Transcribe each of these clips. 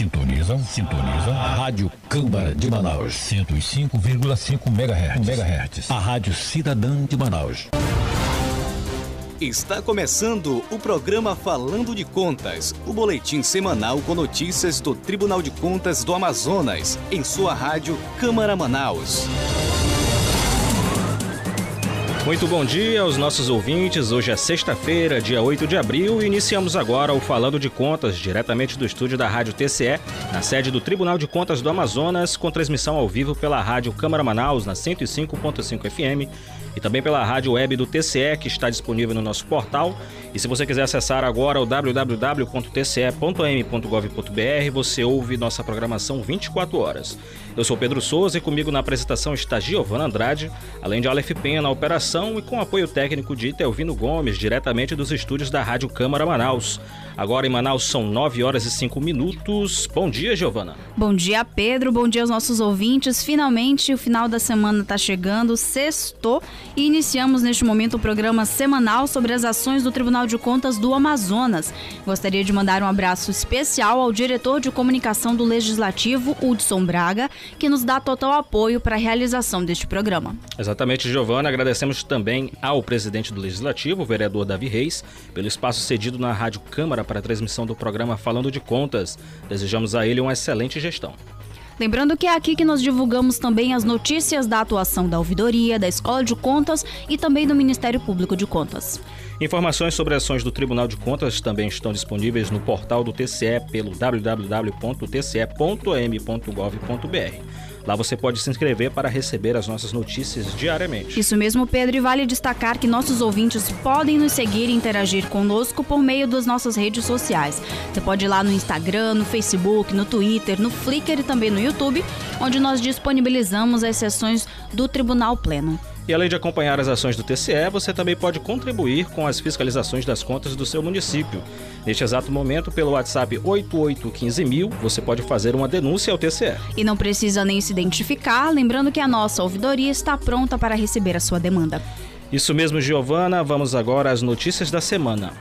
Sintonizam, sintonizam. A Rádio Câmara de Manaus. 105,5 MHz. MHz. A Rádio Cidadã de Manaus. Está começando o programa Falando de Contas, o boletim semanal com notícias do Tribunal de Contas do Amazonas, em sua rádio Câmara Manaus. Muito bom dia aos nossos ouvintes. Hoje é sexta-feira, dia 8 de abril, e iniciamos agora o Falando de Contas, diretamente do estúdio da Rádio TCE, na sede do Tribunal de Contas do Amazonas, com transmissão ao vivo pela Rádio Câmara Manaus, na 105.5 FM e também pela rádio web do TCE, que está disponível no nosso portal. E se você quiser acessar agora o www.tce.m.gov.br, você ouve nossa programação 24 horas. Eu sou Pedro Souza e comigo na apresentação está Giovana Andrade, além de Aleph Penha na operação e com apoio técnico de Itelvino Gomes, diretamente dos estúdios da Rádio Câmara Manaus. Agora em Manaus são 9 horas e 5 minutos. Bom dia, Giovana. Bom dia, Pedro. Bom dia aos nossos ouvintes. Finalmente o final da semana está chegando, sextou, e iniciamos neste momento o programa semanal sobre as ações do Tribunal de Contas do Amazonas. Gostaria de mandar um abraço especial ao diretor de comunicação do Legislativo, Hudson Braga, que nos dá total apoio para a realização deste programa. Exatamente, Giovana. Agradecemos também ao presidente do Legislativo, o vereador Davi Reis, pelo espaço cedido na Rádio Câmara para a transmissão do programa Falando de Contas. Desejamos a ele uma excelente gestão. Lembrando que é aqui que nós divulgamos também as notícias da atuação da Ouvidoria, da Escola de Contas e também do Ministério Público de Contas. Informações sobre ações do Tribunal de Contas também estão disponíveis no portal do TCE pelo www.tce.am.gov.br. Lá você pode se inscrever para receber as nossas notícias diariamente. Isso mesmo, Pedro, e vale destacar que nossos ouvintes podem nos seguir e interagir conosco por meio das nossas redes sociais. Você pode ir lá no Instagram, no Facebook, no Twitter, no Flickr e também no YouTube, onde nós disponibilizamos as sessões do Tribunal Pleno. E além de acompanhar as ações do TCE, você também pode contribuir com as fiscalizações das contas do seu município. Neste exato momento, pelo WhatsApp 8815000, você pode fazer uma denúncia ao TCE. E não precisa nem se identificar, lembrando que a nossa ouvidoria está pronta para receber a sua demanda. Isso mesmo, Giovana. Vamos agora às notícias da semana.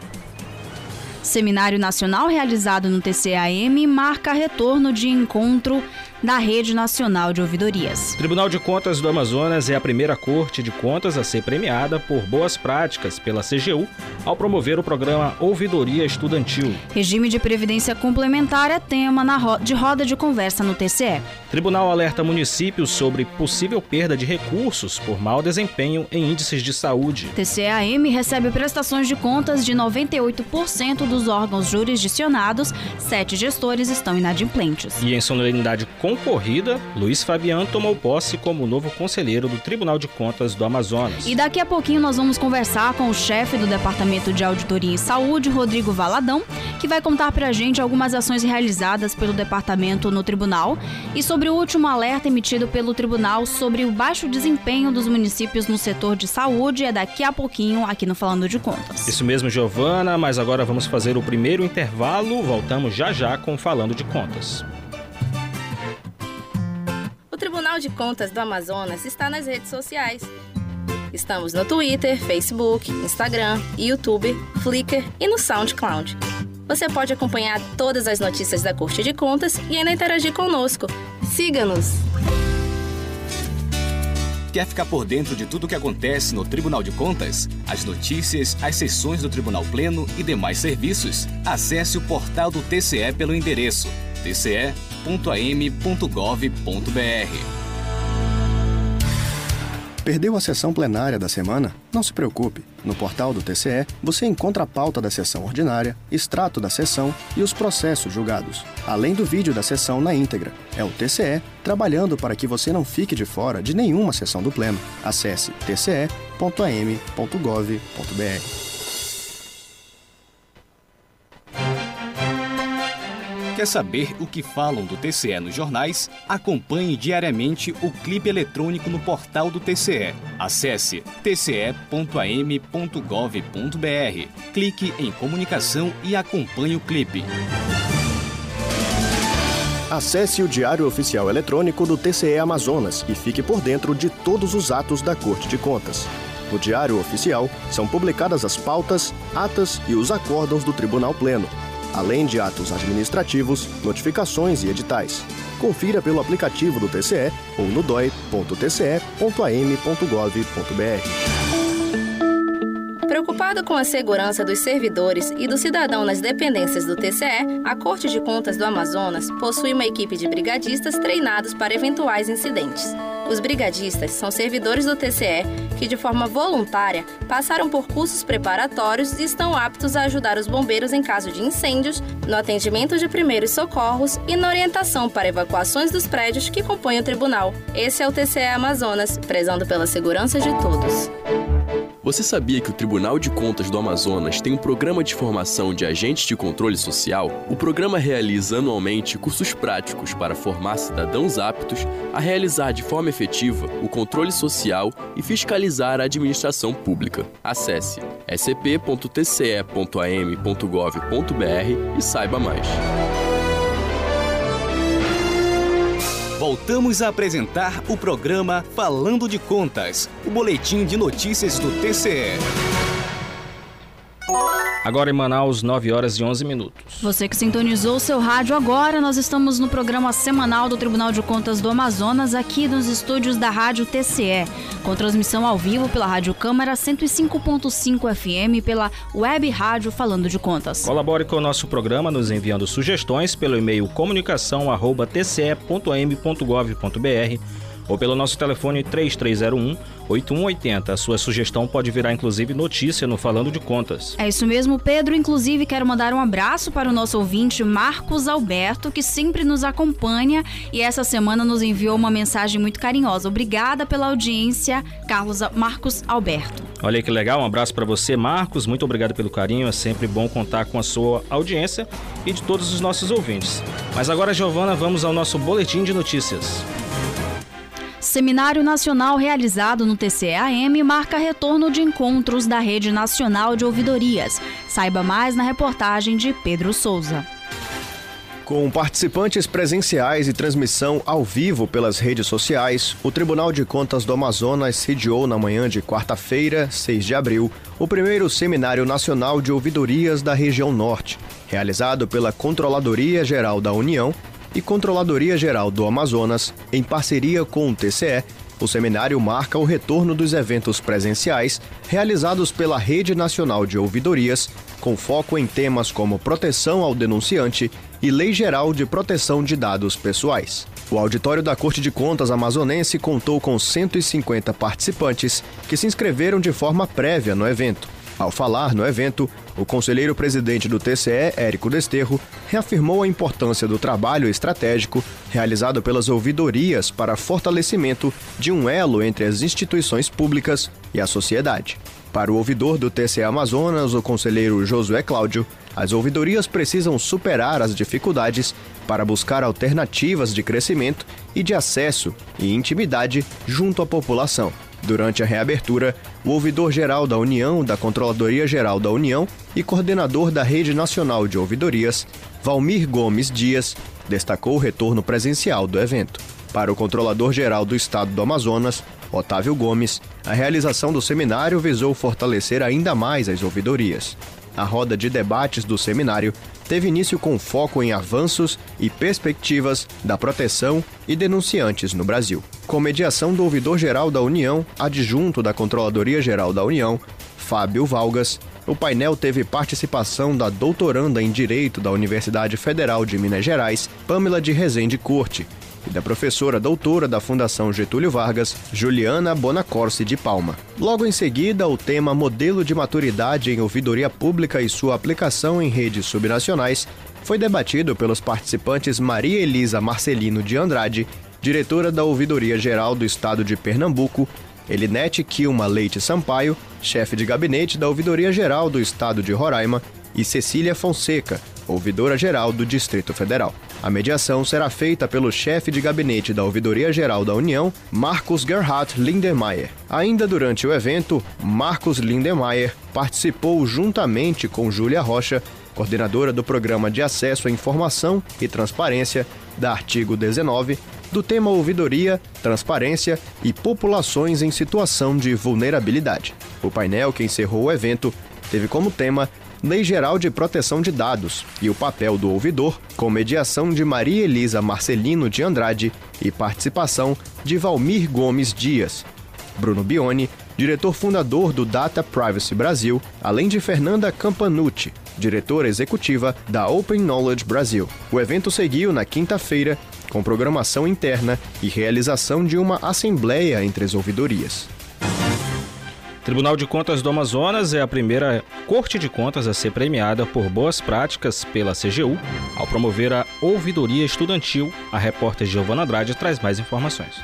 Seminário Nacional realizado no TCAM marca retorno de encontro da Rede Nacional de Ouvidorias. Tribunal de Contas do Amazonas é a primeira corte de contas a ser premiada por boas práticas pela CGU ao promover o programa Ouvidoria Estudantil. Regime de previdência complementar é tema de roda de conversa no TCE. Tribunal alerta municípios sobre possível perda de recursos por mau desempenho em índices de saúde. TCAM recebe prestações de contas de 98% dos órgãos jurisdicionados, sete gestores estão inadimplentes. E em solenidade concorrida, Luiz Fabiano tomou posse como novo conselheiro do Tribunal de Contas do Amazonas. E daqui a pouquinho nós vamos conversar com o chefe do Departamento de Auditoria em Saúde, Rodrigo Valadão, que vai contar pra gente algumas ações realizadas pelo departamento no tribunal e sobre o último alerta emitido pelo tribunal sobre o baixo desempenho dos municípios no setor de saúde. É daqui a pouquinho aqui no Falando de Contas. Isso mesmo, Giovana, mas agora vamos fazer o primeiro intervalo. Voltamos já já com Falando de Contas. Tribunal de Contas do Amazonas está nas redes sociais. Estamos no Twitter, Facebook, Instagram, YouTube, Flickr e no SoundCloud. Você pode acompanhar todas as notícias da Corte de Contas e ainda interagir conosco. Siga-nos! Quer ficar por dentro de tudo o que acontece no Tribunal de Contas? As notícias, as sessões do Tribunal Pleno e demais serviços? Acesse o portal do TCE pelo endereço tce.am.gov.br. Perdeu a sessão plenária da semana? Não se preocupe. No portal do TCE, você encontra a pauta da sessão ordinária, extrato da sessão e os processos julgados, além do vídeo da sessão na íntegra. É o TCE trabalhando para que você não fique de fora de nenhuma sessão do Pleno. Acesse tce.am.gov.br. Quer saber o que falam do TCE nos jornais? Acompanhe diariamente o clipe eletrônico no portal do TCE. Acesse tce.am.gov.br, clique em comunicação e acompanhe o clipe. Acesse o Diário Oficial Eletrônico do TCE Amazonas e fique por dentro de todos os atos da Corte de Contas. No Diário Oficial são publicadas as pautas, atas e os acórdãos do Tribunal Pleno além de atos administrativos, notificações e editais. Confira pelo aplicativo do TCE ou no doi.tce.am.gov.br. Preocupado com a segurança dos servidores e do cidadão nas dependências do TCE, a Corte de Contas do Amazonas possui uma equipe de brigadistas treinados para eventuais incidentes. Os brigadistas são servidores do TCE que, de forma voluntária, passaram por cursos preparatórios e estão aptos a ajudar os bombeiros em caso de incêndios, no atendimento de primeiros socorros e na orientação para evacuações dos prédios que compõem o tribunal. Esse é o TCE Amazonas, prezando pela segurança de todos. Você sabia que o Tribunal de Contas do Amazonas tem um programa de formação de agentes de controle social? O programa realiza anualmente cursos práticos para formar cidadãos aptos a realizar de forma efetiva o controle social e fiscalizar a administração pública. Acesse scp.tce.am.gov.br e saiba mais. Voltamos a apresentar o programa Falando de Contas, o boletim de notícias do TCE. Agora em Manaus, 9 horas e 11 minutos. Você que sintonizou o seu rádio agora, nós estamos no programa semanal do Tribunal de Contas do Amazonas, aqui nos estúdios da Rádio TCE, com transmissão ao vivo pela Rádio Câmara 105.5 FM e pela Web Rádio Falando de Contas. Colabore com o nosso programa nos enviando sugestões pelo e-mail comunicação@tce.am.gov.br ou pelo nosso telefone 3301 8180. A sua sugestão pode virar inclusive notícia no Falando de Contas. É isso mesmo, Pedro. Inclusive, quero mandar um abraço para o nosso ouvinte Marcos Alberto, que sempre nos acompanha e essa semana nos enviou uma mensagem muito carinhosa. Obrigada pela audiência, Carlos Marcos Alberto. Olha aí que legal, um abraço para você, Marcos. Muito obrigado pelo carinho. É sempre bom contar com a sua audiência e de todos os nossos ouvintes. Mas agora, Giovana, vamos ao nosso boletim de notícias. Seminário Nacional realizado no TCEAM marca retorno de encontros da Rede Nacional de Ouvidorias. Saiba mais na reportagem de Pedro Souza. Com participantes presenciais e transmissão ao vivo pelas redes sociais, o Tribunal de Contas do Amazonas sediou na manhã de quarta-feira, 6 de abril, o primeiro Seminário Nacional de Ouvidorias da Região Norte, realizado pela Controladoria Geral da União e Controladoria Geral do Amazonas, em parceria com o TCE, o seminário marca o retorno dos eventos presenciais realizados pela Rede Nacional de Ouvidorias, com foco em temas como proteção ao denunciante e Lei Geral de Proteção de Dados Pessoais. O auditório da Corte de Contas amazonense contou com 150 participantes que se inscreveram de forma prévia no evento. Ao falar no evento, o conselheiro presidente do TCE, Érico Desterro, reafirmou a importância do trabalho estratégico realizado pelas ouvidorias para fortalecimento de um elo entre as instituições públicas e a sociedade. Para o ouvidor do TCE Amazonas, o conselheiro Josué Cláudio, as ouvidorias precisam superar as dificuldades para buscar alternativas de crescimento e de acesso e intimidade junto à população. Durante a reabertura, o ouvidor-geral da União, da Controladoria Geral da União e coordenador da Rede Nacional de Ouvidorias, Valmir Gomes Dias, destacou o retorno presencial do evento. Para o controlador-geral do Estado do Amazonas, Otávio Gomes, a realização do seminário visou fortalecer ainda mais as ouvidorias. A roda de debates do seminário teve início com foco em avanços e perspectivas da proteção e denunciantes no Brasil. Com mediação do ouvidor-geral da União, adjunto da Controladoria Geral da União, Fábio Valgas, o painel teve participação da doutoranda em Direito da Universidade Federal de Minas Gerais, Pamela de Rezende Corte, e da professora doutora da Fundação Getúlio Vargas, Juliana Bonacorsi de Palma. Logo em seguida, o tema Modelo de Maturidade em Ouvidoria Pública e sua aplicação em redes subnacionais foi debatido pelos participantes Maria Elisa Marcelino de Andrade, diretora da Ouvidoria Geral do Estado de Pernambuco, Elinete Kilma Leite Sampaio, chefe de gabinete da Ouvidoria Geral do Estado de Roraima, e Cecília Fonseca, ouvidora geral do Distrito Federal. A mediação será feita pelo chefe de gabinete da Ouvidoria Geral da União, Marcos Gerhard Lindemeyer. Ainda durante o evento, Marcos Lindemeyer participou juntamente com Júlia Rocha, coordenadora do Programa de Acesso à Informação e Transparência da Artigo 19, do tema Ouvidoria, Transparência e Populações em Situação de Vulnerabilidade. O painel que encerrou o evento teve como tema Lei Geral de Proteção de Dados e o papel do ouvidor, com mediação de Maria Elisa Marcelino de Andrade e participação de Valmir Gomes Dias. Bruno Bione, diretor fundador do Data Privacy Brasil, além de Fernanda Campanucci, diretora executiva da Open Knowledge Brasil. O evento seguiu na quinta-feira com programação interna e realização de uma assembleia entre as ouvidorias. Tribunal de Contas do Amazonas é a primeira corte de contas a ser premiada por boas práticas pela CGU ao promover a ouvidoria estudantil. A repórter Giovana Andrade traz mais informações.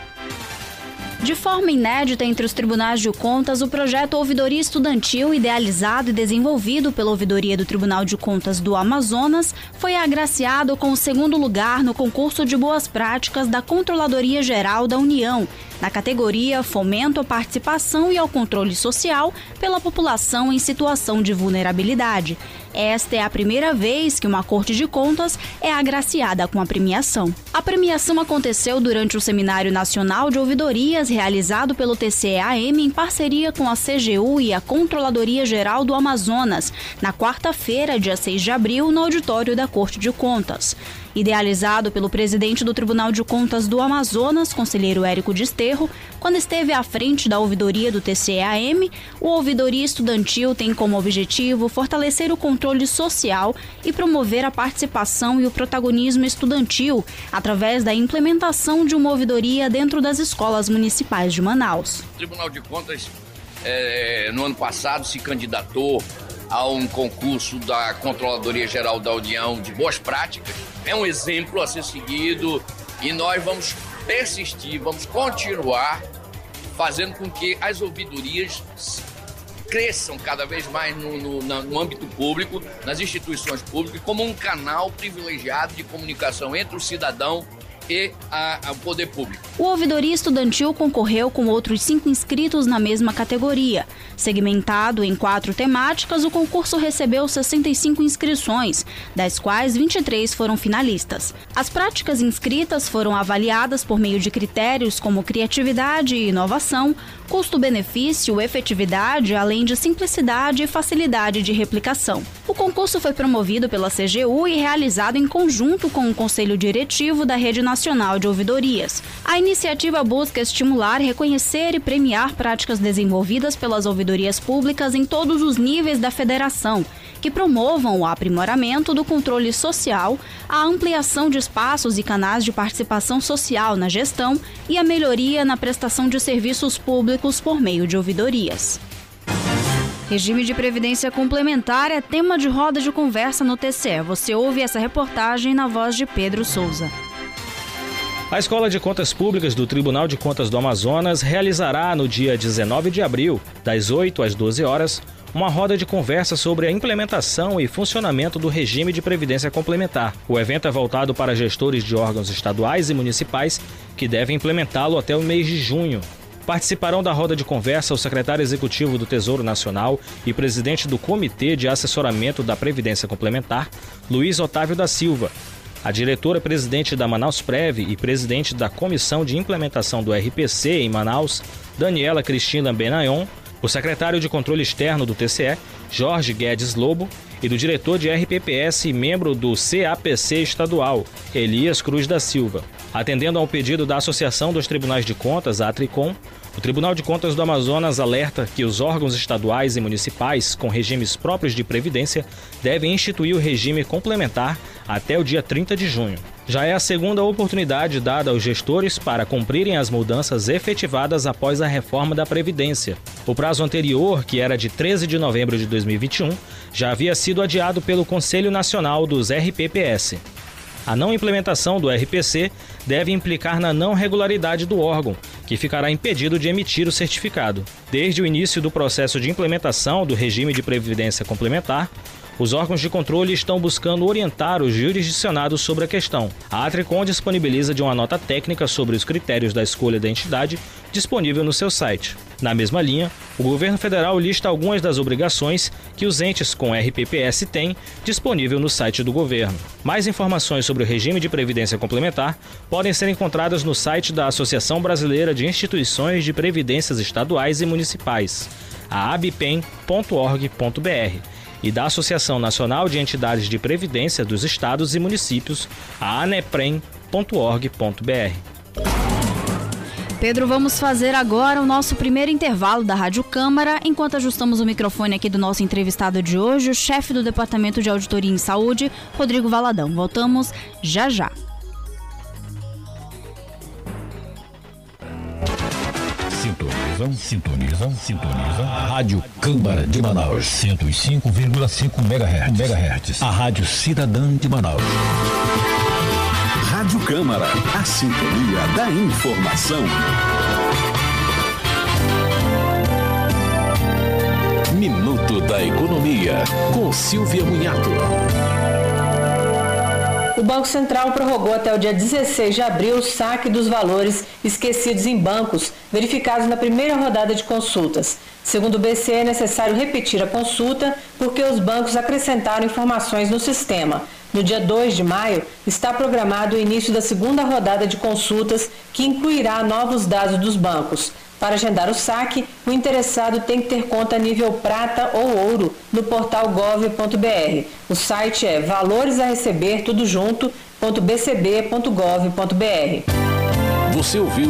De forma inédita entre os tribunais de contas, o projeto Ouvidoria Estudantil, idealizado e desenvolvido pela Ouvidoria do Tribunal de Contas do Amazonas, foi agraciado com o segundo lugar no concurso de boas práticas da Controladoria Geral da União, na categoria Fomento à Participação e ao Controle Social pela População em Situação de Vulnerabilidade. Esta é a primeira vez que uma Corte de Contas é agraciada com a premiação. A premiação aconteceu durante o Seminário Nacional de Ouvidorias realizado pelo TCEAM em parceria com a CGU e a Controladoria Geral do Amazonas, na quarta-feira, dia 6 de abril, no auditório da Corte de Contas. Idealizado pelo presidente do Tribunal de Contas do Amazonas, conselheiro Érico Desterro, quando esteve à frente da ouvidoria do TCEAM, o Ouvidoria Estudantil tem como objetivo fortalecer o controle social e promover a participação e o protagonismo estudantil através da implementação de uma ouvidoria dentro das escolas municipais de Manaus. O Tribunal de Contas, é, no ano passado, se candidatou a um concurso da Controladoria Geral da União de Boas Práticas. É um exemplo a ser seguido e nós vamos persistir, vamos continuar fazendo com que as ouvidorias cresçam cada vez mais no, no, no, âmbito público, nas instituições públicas, como um canal privilegiado de comunicação entre o cidadão e ao poder público. O Ouvidoria Estudantil concorreu com outros cinco inscritos na mesma categoria. Segmentado em quatro temáticas, o concurso recebeu 65 inscrições, das quais 23 foram finalistas. As práticas inscritas foram avaliadas por meio de critérios como criatividade e inovação, custo-benefício, efetividade, além de simplicidade e facilidade de replicação. O concurso foi promovido pela CGU e realizado em conjunto com o Conselho Diretivo da Rede Nacional de Ouvidorias. A iniciativa busca estimular, reconhecer e premiar práticas desenvolvidas pelas ouvidorias públicas em todos os níveis da federação, que promovam o aprimoramento do controle social, a ampliação de espaços e canais de participação social na gestão e a melhoria na prestação de serviços públicos por meio de ouvidorias. Regime de previdência complementar é tema de roda de conversa no TCE. Você ouve essa reportagem na voz de Pedro Souza. A Escola de Contas Públicas do Tribunal de Contas do Amazonas realizará no dia 19 de abril, das 8 às 12 horas, uma roda de conversa sobre a implementação e funcionamento do regime de previdência complementar. O evento é voltado para gestores de órgãos estaduais e municipais que devem implementá-lo até o mês de junho. Participarão da roda de conversa o secretário executivo do Tesouro Nacional e presidente do Comitê de Assessoramento da Previdência Complementar, Luiz Otávio da Silva, a diretora-presidente da Manaus Prev e presidente da Comissão de Implementação do RPC em Manaus, Daniela Cristina Benayon, o secretário de Controle Externo do TCE, Jorge Guedes Lobo, e do diretor de RPPS e membro do CAPC estadual, Elias Cruz da Silva. Atendendo ao pedido da Associação dos Tribunais de Contas, a Tricom, o Tribunal de Contas do Amazonas alerta que os órgãos estaduais e municipais com regimes próprios de previdência devem instituir o regime complementar até o dia 30 de junho. Já é a segunda oportunidade dada aos gestores para cumprirem as mudanças efetivadas após a reforma da Previdência. O prazo anterior, que era de 13 de novembro de 2021, já havia sido adiado pelo Conselho Nacional dos RPPS. A não implementação do RPC deve implicar na não regularidade do órgão, que ficará impedido de emitir o certificado. Desde o início do processo de implementação do regime de previdência complementar, os órgãos de controle estão buscando orientar os jurisdicionados sobre a questão. A Atricom disponibiliza de uma nota técnica sobre os critérios da escolha da entidade disponível no seu site. Na mesma linha, o governo federal lista algumas das obrigações que os entes com RPPS têm disponível no site do governo. Mais informações sobre o regime de previdência complementar podem ser encontradas no site da Associação Brasileira de Instituições de Previdências Estaduais e Municipais, a abpen.org.br e da Associação Nacional de Entidades de Previdência dos Estados e Municípios, a aneprem.org.br. Pedro, vamos fazer agora o nosso primeiro intervalo da Rádio Câmara, enquanto ajustamos o microfone aqui do nosso entrevistado de hoje, o chefe do Departamento de Auditoria em Saúde, Rodrigo Valadão. Voltamos já já. Sintonizam, sintonizam, sintonizam. Rádio Câmara de Manaus, 105,5 MHz. MHz. A Rádio Cidadã de Manaus. Rádio Câmara, a sintonia da informação. Minuto da Economia, com Silvia Munhato. O Banco Central prorrogou até o dia 16 de abril o saque dos valores esquecidos em bancos, verificados na primeira rodada de consultas. Segundo o BCE, é necessário repetir a consulta porque os bancos acrescentaram informações no sistema. No dia 2 de maio, está programado o início da segunda rodada de consultas, que incluirá novos dados dos bancos. Para agendar o saque, o interessado tem que ter conta nível prata ou ouro no portal gov.br. O site é valores a receber tudo junto.bcb.gov.br. Você ouviu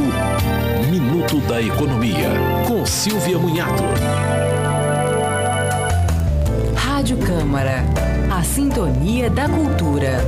Minuto da Economia com Silvia Munhato. Rádio Câmara, a sintonia da cultura.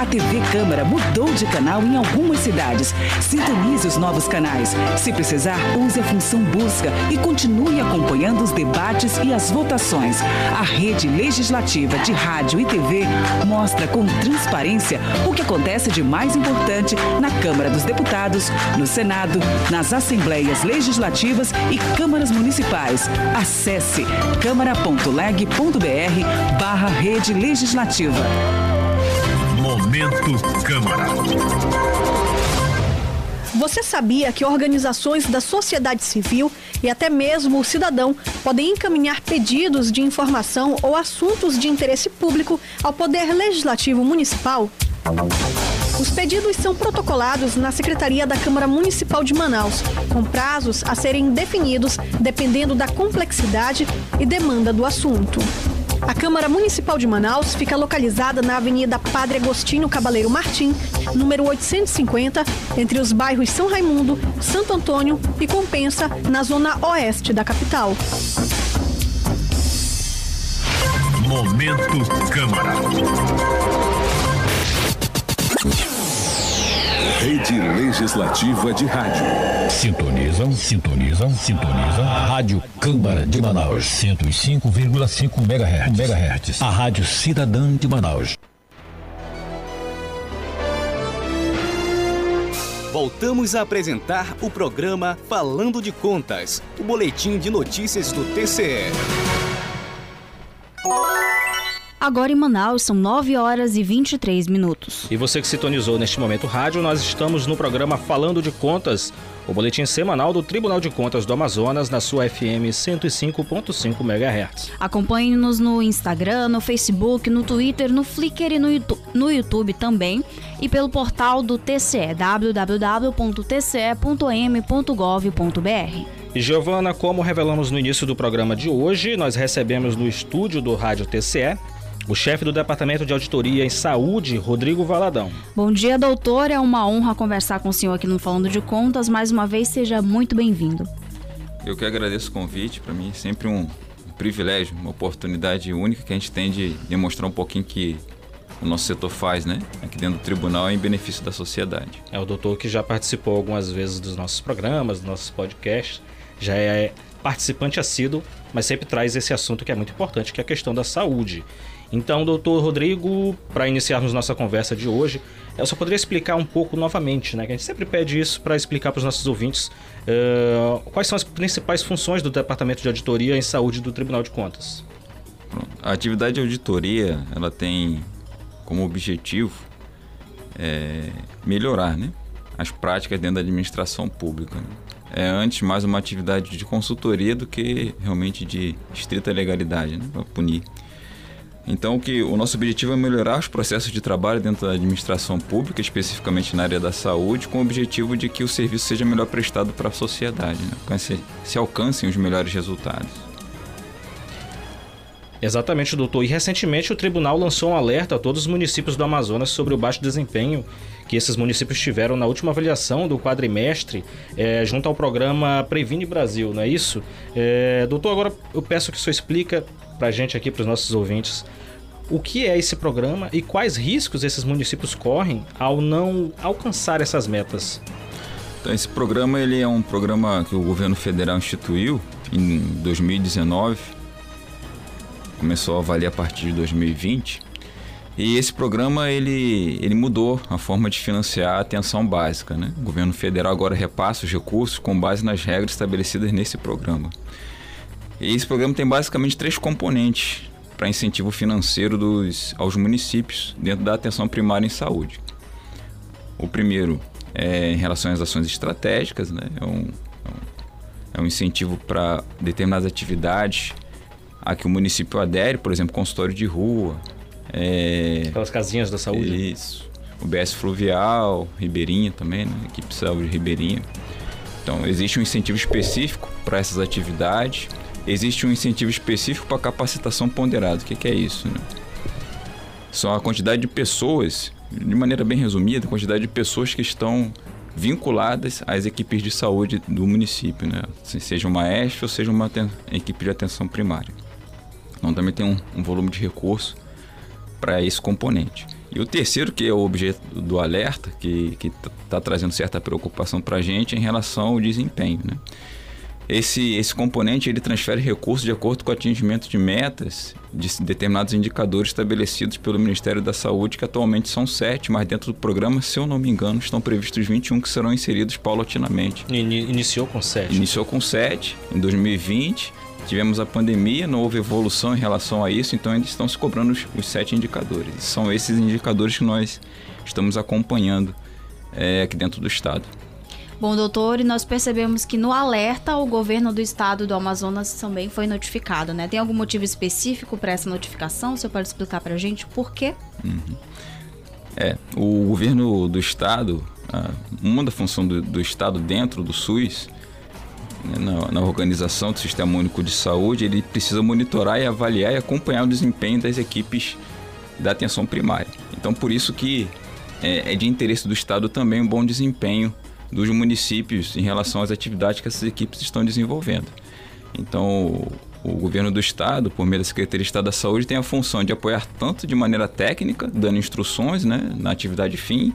A TV Câmara mudou de canal em algumas cidades. Sintonize os novos canais. Se precisar, use a função busca e continue acompanhando os debates e as votações. A rede legislativa de rádio e TV mostra com transparência o que acontece de mais importante na Câmara dos Deputados, no Senado, nas assembleias legislativas e câmaras municipais. Acesse câmara.leg.br barra rede legislativa. Momento Câmara. Você sabia que organizações da sociedade civil e até mesmo o cidadão podem encaminhar pedidos de informação ou assuntos de interesse público ao Poder Legislativo Municipal? Os pedidos são protocolados na Secretaria da Câmara Municipal de Manaus, com prazos a serem definidos dependendo da complexidade e demanda do assunto. A Câmara Municipal de Manaus fica localizada na Avenida Padre Agostinho Cabaleiro Martim, número 850, entre os bairros São Raimundo, Santo Antônio e Compensa, na zona oeste da capital. Momento Câmara. Rede Legislativa de Rádio. Sintonizam, sintonizam, sintonizam. Rádio Câmara de Manaus, 105,5 MHz. MHz. A Rádio Cidadã de Manaus. Voltamos a apresentar o programa Falando de Contas, o boletim de notícias do TCE. Agora em Manaus são 9 horas e 23 minutos. E você que sintonizou neste momento rádio, nós estamos no programa Falando de Contas, o boletim semanal do Tribunal de Contas do Amazonas na sua FM 105.5 MHz. Acompanhe-nos no Instagram, no Facebook, no Twitter, no Flickr e no YouTube, também e pelo portal do TCE, www.tce.am.gov.br. E Giovana, como revelamos no início do programa de hoje, nós recebemos no estúdio do Rádio TCE o chefe do Departamento de Auditoria em Saúde, Rodrigo Valadão. Bom dia, doutor. É uma honra conversar com o senhor aqui no Falando de Contas. Mais uma vez, seja muito bem-vindo. Eu que agradeço o convite. Para mim, é sempre um privilégio, uma oportunidade única que a gente tem de demonstrar um pouquinho que o nosso setor faz, né? Aqui dentro do tribunal é em benefício da sociedade. É o doutor que já participou algumas vezes dos nossos programas, dos nossos podcasts, já é participante assíduo, mas sempre traz esse assunto que é muito importante, que é a questão da saúde. Então, doutor Rodrigo, para iniciarmos nossa conversa de hoje, eu só poderia explicar um pouco novamente, né? Que a gente sempre pede isso para explicar para os nossos ouvintes uh, quais são as principais funções do Departamento de Auditoria em Saúde do Tribunal de Contas. A atividade de auditoria, ela tem como objetivo é, melhorar, né? As práticas dentro da administração pública. Né? É antes mais uma atividade de consultoria do que realmente de estrita legalidade, né? Para punir. Então, que o nosso objetivo é melhorar os processos de trabalho dentro da administração pública, especificamente na área da saúde, com o objetivo de que o serviço seja melhor prestado para a sociedade, né? se, se alcancem os melhores resultados. Exatamente, doutor. E recentemente o tribunal lançou um alerta a todos os municípios do Amazonas sobre o baixo desempenho que esses municípios tiveram na última avaliação do quadrimestre é, junto ao programa Previne Brasil, não é isso? É, doutor, agora eu peço que o senhor explica para a gente aqui, para os nossos ouvintes, o que é esse programa e quais riscos esses municípios correm ao não alcançar essas metas. Então, esse programa ele é um programa que o governo federal instituiu em 2019, começou a avaliar a partir de 2020 e esse programa ele, ele mudou a forma de financiar a atenção básica. Né? O governo federal agora repassa os recursos com base nas regras estabelecidas nesse programa. E esse programa tem basicamente três componentes para incentivo financeiro dos, aos municípios dentro da atenção primária em saúde. O primeiro é em relação às ações estratégicas, né? é, um, é um é incentivo para determinadas atividades a que o município adere, por exemplo, consultório de rua, é... Aquelas casinhas da saúde. Isso. O BS Fluvial, Ribeirinha também, né? Equipe de saúde Ribeirinha. Então, existe um incentivo específico para essas atividades. Existe um incentivo específico para capacitação ponderada. O que, que é isso? Né? São a quantidade de pessoas, de maneira bem resumida, a quantidade de pessoas que estão vinculadas às equipes de saúde do município, né? seja uma ESF ou seja uma equipe de atenção primária. Então também tem um, um volume de recurso para esse componente. E o terceiro, que é o objeto do alerta, que está trazendo certa preocupação para a gente, é em relação ao desempenho. Né? Esse, esse componente ele transfere recursos de acordo com o atingimento de metas de determinados indicadores estabelecidos pelo Ministério da Saúde, que atualmente são sete, mas dentro do programa, se eu não me engano, estão previstos 21 que serão inseridos paulatinamente. Iniciou com sete. Iniciou com sete em 2020 Tivemos a pandemia, não houve evolução em relação a isso, então ainda estão se cobrando os, os sete indicadores. São esses indicadores que nós estamos acompanhando é, aqui dentro do estado. Bom, doutor, e nós percebemos que no alerta o governo do estado do Amazonas também foi notificado, né? Tem algum motivo específico para essa notificação? O senhor pode explicar para a gente por quê? Uhum. É, o governo do estado, uma da função do, do estado dentro do SUS né, na, na, organização do Sistema Único de Saúde, ele precisa monitorar e avaliar e acompanhar o desempenho das equipes da atenção primária. Então, por isso que é, é de interesse do Estado também um bom desempenho dos municípios em relação às atividades que essas equipes estão desenvolvendo. Então, o, governo do Estado, por meio da Secretaria de Estado da Saúde, tem a função de apoiar tanto de maneira técnica, dando instruções né, na atividade fim,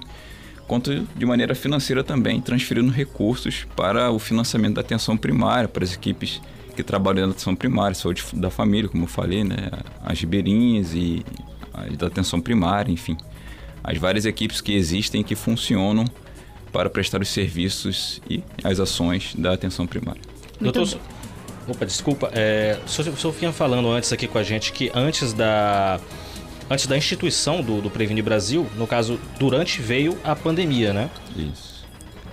quanto de maneira financeira também, transferindo recursos para o financiamento da atenção primária, para as equipes que trabalham na atenção primária, saúde da família, como eu falei, né? as ribeirinhas e as da atenção primária, enfim. As várias equipes que existem e que funcionam para prestar os serviços e as ações da atenção primária. Doutor, opa, desculpa, é, o senhor vinha falando antes aqui com a gente que antes da antes da instituição do, do Previne Brasil, no caso, durante veio a pandemia, né? Isso.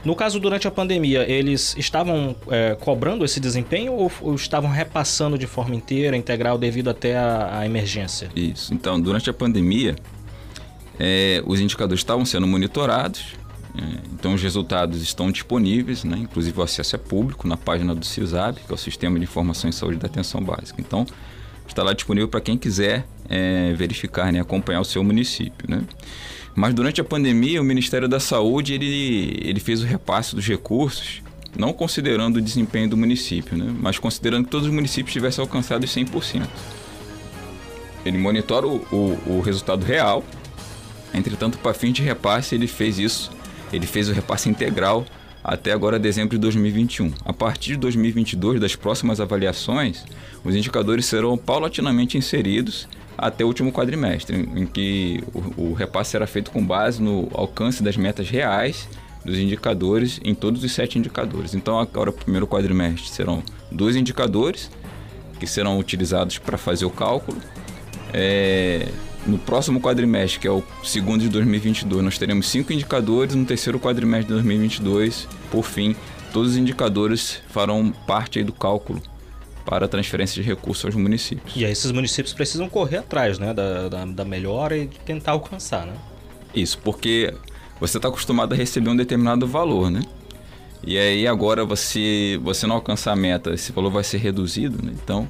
No caso, durante a pandemia, eles estavam é, cobrando esse desempenho ou, ou, estavam repassando de forma inteira, integral, devido até à emergência? Isso. Então, durante a pandemia, é, os indicadores estavam sendo monitorados, então os resultados estão disponíveis, né? inclusive o acesso é público na página do CISAB, que é o Sistema de Informação em Saúde da Atenção Básica. Então, está lá disponível para quem quiser é, verificar, né, acompanhar o seu município. Né? Mas durante a pandemia, o Ministério da Saúde ele, ele fez o repasse dos recursos, não considerando o desempenho do município, né? mas considerando que todos os municípios tivessem alcançado os 100%. Ele monitora o, o, o resultado real, entretanto, para fim de repasse, ele fez isso, ele fez o repasse integral até agora dezembro de 2021. A partir de 2022, das próximas avaliações, os indicadores serão paulatinamente inseridos até o último quadrimestre, em que o, repasse será feito com base no alcance das metas reais dos indicadores em todos os sete indicadores. Então, agora, primeiro quadrimestre serão dois indicadores que serão utilizados para fazer o cálculo. É, no próximo quadrimestre, que é o segundo de 2022, nós teremos cinco indicadores. No terceiro quadrimestre de 2022, por fim, todos os indicadores farão parte do cálculo para a transferência de recursos aos municípios. E aí esses municípios precisam correr atrás né, da, da, da melhora e tentar alcançar, né? Isso, porque você está acostumado a receber um determinado valor, né? E aí agora você, você não alcançar a meta, esse valor vai ser reduzido, né? Então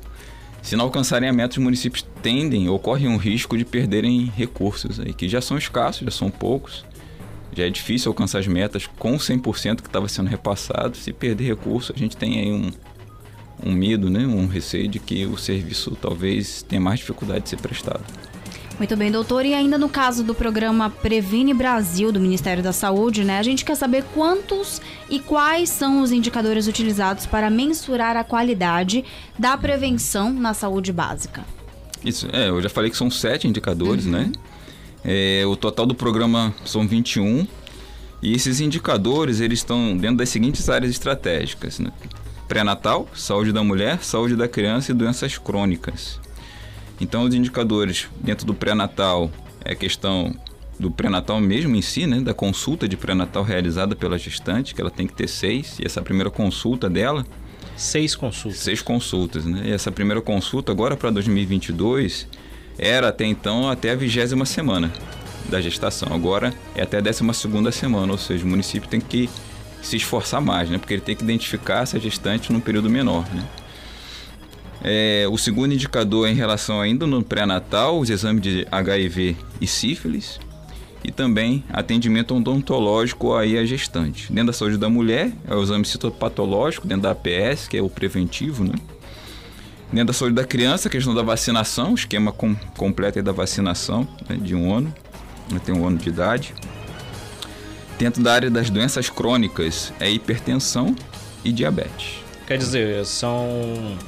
Se não alcançarem a meta, os municípios tendem, ocorre um risco de perderem recursos aí, que já são escassos, já são poucos. Já é difícil alcançar as metas com 100% que estava sendo repassado. Se perder recurso, a gente tem aí um, um medo, né, um receio de que o serviço talvez tenha mais dificuldade de ser prestado. Muito bem, doutor. E ainda no caso do programa Previne Brasil do Ministério da Saúde, né? A gente quer saber quantos e quais são os indicadores utilizados para mensurar a qualidade da prevenção na saúde básica. Isso, é, eu já falei que são sete indicadores, uhum. né? É, o total do programa são 21 e esses indicadores eles estão dentro das seguintes áreas estratégicas: né? pré-natal, saúde da mulher, saúde da criança e doenças crônicas. Então, os indicadores dentro do pré-natal é questão do pré-natal mesmo em si, né? Da consulta de pré-natal realizada pela gestante, que ela tem que ter seis, e essa primeira consulta dela. Seis consultas. Seis consultas, né? E essa primeira consulta, agora para 2022, era até então até a vigésima semana da gestação. Agora é até a décima segunda semana, ou seja, o município tem que se esforçar mais, né? Porque ele tem que identificar essa gestante num período menor, né? É, o segundo indicador é em relação ainda no pré-natal, os exames de HIV e sífilis e também atendimento odontológico aí à gestante. Dentro da saúde da mulher, é o exame citopatológico, dentro da APS, que é o preventivo, né? Dentro da saúde da criança, a questão da vacinação, esquema com, completo da vacinação né, de um ano, até um ano de idade. Dentro da área das doenças crônicas, é hipertensão e diabetes. Quer dizer, são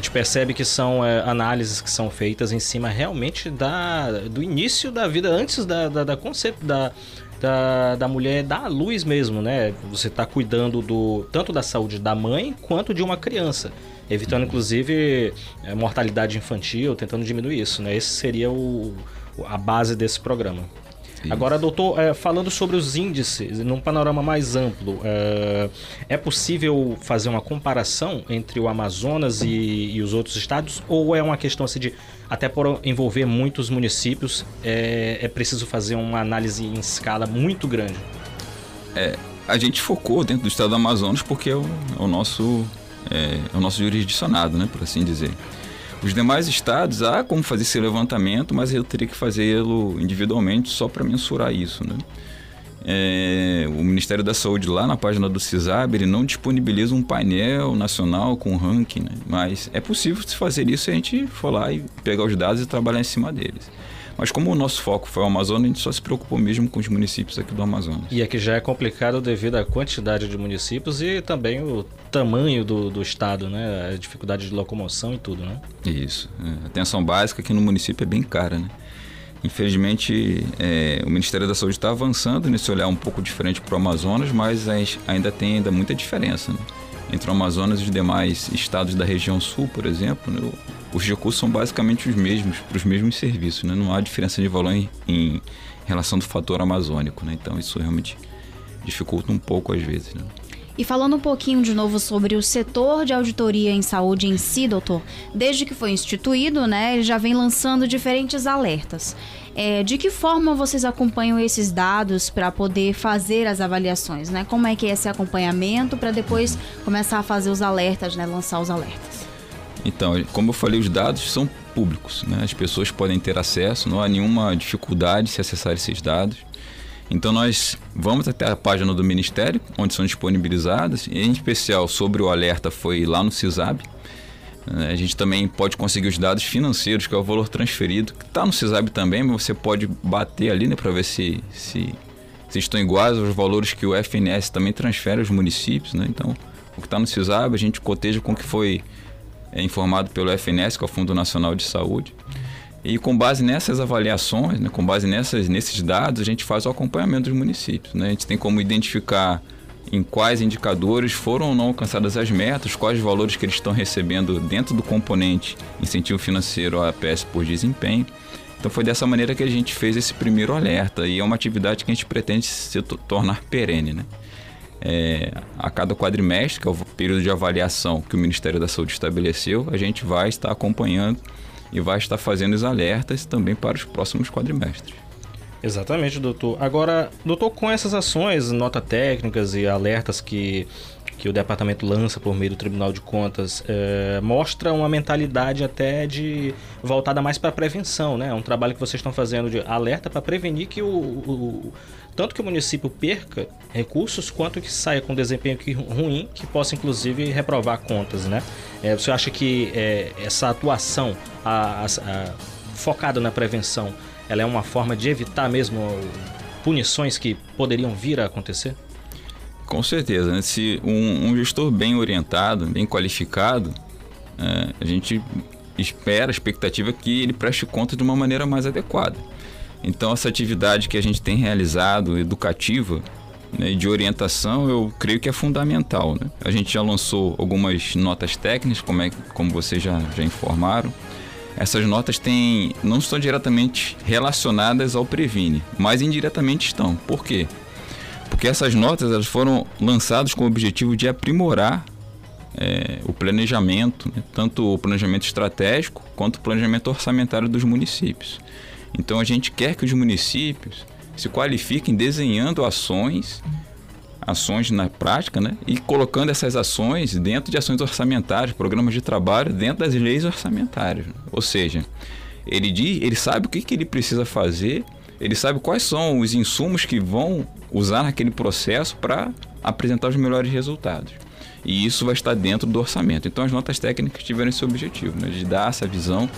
gente percebe que são é, análises que são feitas em cima realmente da, do início da vida, antes da, da, da conceito da, da, da mulher dar luz mesmo, né? Você está cuidando do tanto da saúde da mãe quanto de uma criança, evitando inclusive é, mortalidade infantil, tentando diminuir isso, né? Esse seria o, a base desse programa. Isso. Agora, doutor, é, falando sobre os índices, num panorama mais amplo, é, é possível fazer uma comparação entre o Amazonas e, e, os outros estados? Ou é uma questão assim de, até por envolver muitos municípios, é, é preciso fazer uma análise em escala muito grande? É, a gente focou dentro do estado do Amazonas porque é o, é o nosso, é, é o nosso jurisdicionado, né, por assim dizer. Os demais estados, há como fazer esse levantamento, mas eu teria que fazê-lo individualmente só para mensurar isso, né? É, o Ministério da Saúde, lá na página do CISAB, ele não disponibiliza um painel nacional com ranking, né? mas é possível se fazer isso se a gente for lá e pegar os dados e trabalhar em cima deles. Mas como o nosso foco foi o Amazonas, a gente só se preocupou mesmo com os municípios aqui do Amazonas. E aqui já é complicado devido à quantidade de municípios e também o tamanho do, do estado, né? A dificuldade de locomoção e tudo, né? Isso. É, a atenção básica aqui no município é bem cara, né? Infelizmente, é, o Ministério da Saúde está avançando nesse olhar um pouco diferente para o Amazonas, mas ainda tem ainda muita diferença né? entre o Amazonas e os demais estados da região sul, por exemplo. Né? Os recursos são basicamente os mesmos, para os mesmos serviços, né? não há diferença de valor em, em relação do fator amazônico, né? então isso realmente dificulta um pouco às vezes. Né? E falando um pouquinho de novo sobre o setor de auditoria em saúde em si, doutor, desde que foi instituído, né, ele já vem lançando diferentes alertas. É, de que forma vocês acompanham esses dados para poder fazer as avaliações, né? Como é que é esse acompanhamento para depois começar a fazer os alertas, né, lançar os alertas? Então, como eu falei, os dados são públicos, né? as pessoas podem ter acesso, não há nenhuma dificuldade se acessar esses dados. Então nós vamos até a página do Ministério, onde são disponibilizadas, em especial sobre o alerta foi lá no CISAB. A gente também pode conseguir os dados financeiros, que é o valor transferido, que está no CISAB também, mas você pode bater ali né, para ver se, se, se, estão iguais aos valores que o FNS também transfere aos municípios. Né? Então, o que está no CISAB a gente coteja com o que foi é informado pelo FNS, que é o Fundo Nacional de Saúde. E com base nessas avaliações, né, com base nessas, nesses dados, a gente faz o acompanhamento dos municípios. Né? A gente tem como identificar em quais indicadores foram ou não alcançadas as metas, quais valores que eles estão recebendo dentro do componente incentivo financeiro APS por desempenho. Então foi dessa maneira que a gente fez esse primeiro alerta e é uma atividade que a gente pretende se tornar perene. Né? É, a cada quadrimestre, que é o período de avaliação que o Ministério da Saúde estabeleceu, a gente vai estar acompanhando e vai estar fazendo os alertas também para os próximos quadrimestres. Exatamente, doutor. Agora, doutor, com essas ações, nota técnicas e alertas que que o departamento lança por meio do Tribunal de Contas é, mostra uma mentalidade até de voltada mais para prevenção, né? É um trabalho que vocês estão fazendo de alerta para prevenir que o, o, tanto que o município perca recursos quanto que saia com desempenho que, ruim que possa inclusive reprovar contas, né? É, você acha que é, essa atuação a, a, a, focada na prevenção, ela é uma forma de evitar mesmo punições que poderiam vir a acontecer? Com certeza. Né? Se um, um, gestor bem orientado, bem qualificado, é, a gente espera, a expectativa é que ele preste conta de uma maneira mais adequada. Então, essa atividade que a gente tem realizado, educativa, né, de orientação, eu creio que é fundamental. Né? A gente já lançou algumas notas técnicas, como, é, como vocês já, já informaram. Essas notas têm, não estão diretamente relacionadas ao Previne, mas indiretamente estão. Por quê? Porque essas notas elas foram lançadas com o objetivo de aprimorar é, o planejamento, né? tanto o planejamento estratégico quanto o planejamento orçamentário dos municípios. Então a gente quer que os municípios se qualifiquem desenhando ações, ações na prática, né? e colocando essas ações dentro de ações orçamentárias, programas de trabalho dentro das leis orçamentárias. Ou seja, ele diz, ele sabe o que, que ele precisa fazer ele sabe quais são os insumos que vão usar naquele processo para apresentar os melhores resultados. E isso vai estar dentro do orçamento. Então as notas técnicas tiveram esse objetivo, né, de dar essa visão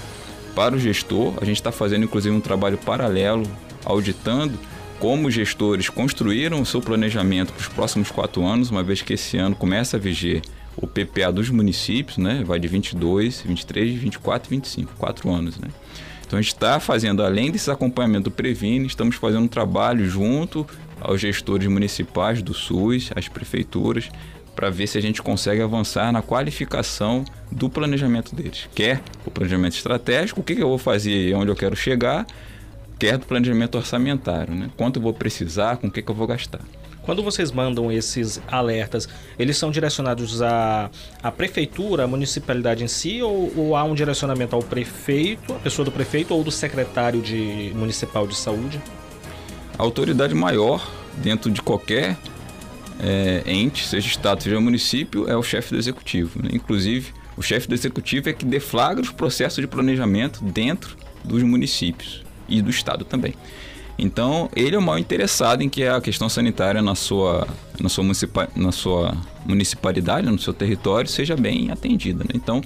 para o gestor. A gente está fazendo inclusive um trabalho paralelo, auditando como os gestores construíram o seu planejamento para os próximos quatro anos, uma vez que esse ano começa a viger o PPA dos municípios, né? Vai de 22, 23, 24 e 25, quatro anos, né? Então a gente está fazendo, além desse acompanhamento Previne, estamos fazendo um trabalho junto aos gestores municipais do SUS, às prefeituras, para ver se a gente consegue avançar na qualificação do planejamento deles. Quer o planejamento estratégico, o que, que eu vou fazer e onde eu quero chegar, quer do planejamento orçamentário, né? quanto eu vou precisar, com o que, que eu vou gastar. Quando vocês mandam esses alertas, eles são direcionados à, à prefeitura, à municipalidade em si, ou, ou, há um direcionamento ao prefeito, a pessoa do prefeito ou do secretário de, municipal de saúde? Autoridade maior dentro de qualquer é, ente, seja estado, seja município, é o chefe do executivo. Né? Inclusive, o chefe do executivo é que deflagra os processos de planejamento dentro dos municípios e do estado também. Então, ele é o maior interessado em que a questão sanitária na sua, na sua, municipa, na sua municipalidade, no seu território, seja bem atendida. Né? Então,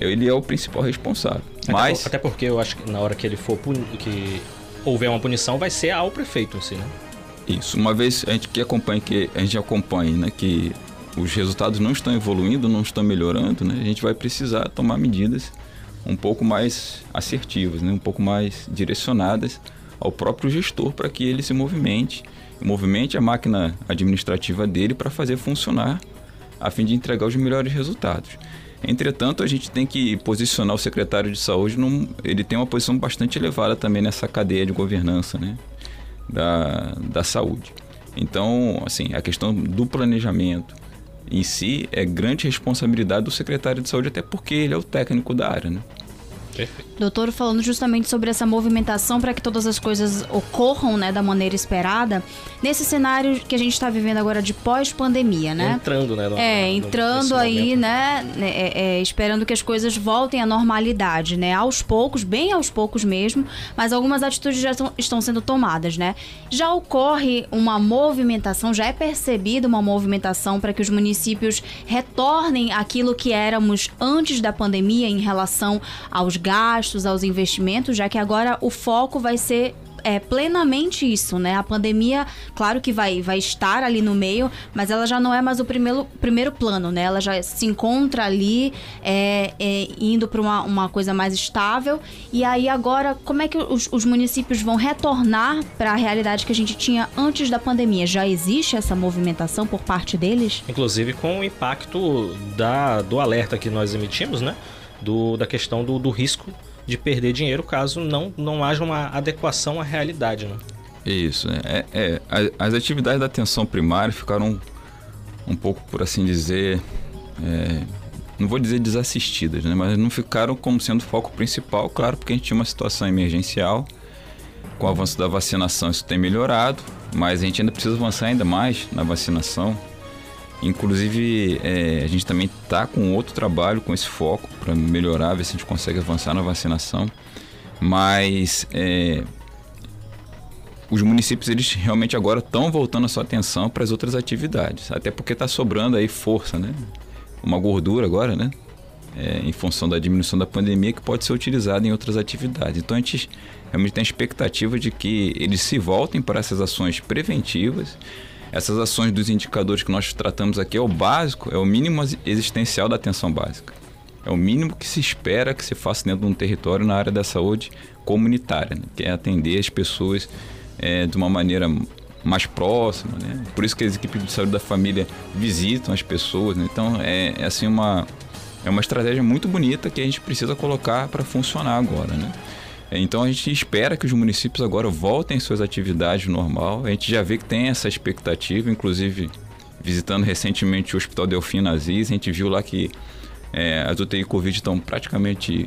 ele é o principal responsável. Até, Mas... por, até porque eu acho que na hora que ele for que houver uma punição, vai ser ao prefeito em si, né? Isso. Uma vez a gente que acompanha, que a gente acompanha, né, que os resultados não estão evoluindo, não estão melhorando, né, a gente vai precisar tomar medidas um pouco mais assertivas, né, um pouco mais direcionadas ao próprio gestor para que ele se movimente, movimente a máquina administrativa dele para fazer funcionar a fim de entregar os melhores resultados. Entretanto, a gente tem que posicionar o secretário de saúde, num, ele tem uma posição bastante elevada também nessa cadeia de governança né, da, da saúde. Então, assim, a questão do planejamento em si é grande responsabilidade do secretário de saúde, até porque ele é o técnico da área. Né? Perfeito. Doutor, falando justamente sobre essa movimentação para que todas as coisas ocorram né, da maneira esperada, nesse cenário que a gente está vivendo agora de pós-pandemia, né? Entrando, né? No, é, entrando aí, né? né? É, é, esperando que as coisas voltem à normalidade, né? Aos poucos, bem aos poucos mesmo, mas algumas atitudes já estão, estão sendo tomadas, né? Já ocorre uma movimentação, já é percebida uma movimentação para que os municípios retornem aquilo que éramos antes da pandemia em relação aos gastos, aos investimentos, já que agora o foco vai ser é, plenamente isso, né? A pandemia, claro que vai, vai estar ali no meio, mas ela já não é mais o primeiro, primeiro plano, né? Ela já se encontra ali é, é, indo para uma, uma coisa mais estável. E aí agora, como é que os, os municípios vão retornar para a realidade que a gente tinha antes da pandemia? Já existe essa movimentação por parte deles? Inclusive com o impacto da, do alerta que nós emitimos, né? Do, da questão do, do risco de perder dinheiro caso não, não haja uma adequação à realidade. Né? Isso, né? é, é, as atividades da atenção primária ficaram um pouco, por assim dizer, é, não vou dizer desassistidas, né? mas não ficaram como sendo foco principal, claro, porque a gente tinha uma situação emergencial. Com o avanço da vacinação isso tem melhorado, mas a gente ainda precisa avançar ainda mais na vacinação. Inclusive, é, a gente também está com outro trabalho com esse foco para melhorar, ver se a gente consegue avançar na vacinação. Mas é, os municípios eles realmente agora estão voltando a sua atenção para as outras atividades, até porque está sobrando aí força, né? Uma gordura agora, né? É, em função da diminuição da pandemia que pode ser utilizada em outras atividades. Então a gente realmente tem a expectativa de que eles se voltem para essas ações preventivas. Essas ações dos indicadores que nós tratamos aqui é o básico, é o mínimo existencial da atenção básica. É o mínimo que se espera que se faça dentro de um território na área da saúde comunitária, né? que é atender as pessoas é, de uma maneira mais próxima, né? Por isso que as equipes de saúde da família visitam as pessoas, né? Então é, é, assim uma é uma estratégia muito bonita que a gente precisa colocar para funcionar agora, né? É, então a gente espera que os municípios agora voltem suas atividades normal. A gente já vê que tem essa expectativa, inclusive visitando recentemente o Hospital Delfim Aziz, a gente viu lá que é, as UTI Covid estão praticamente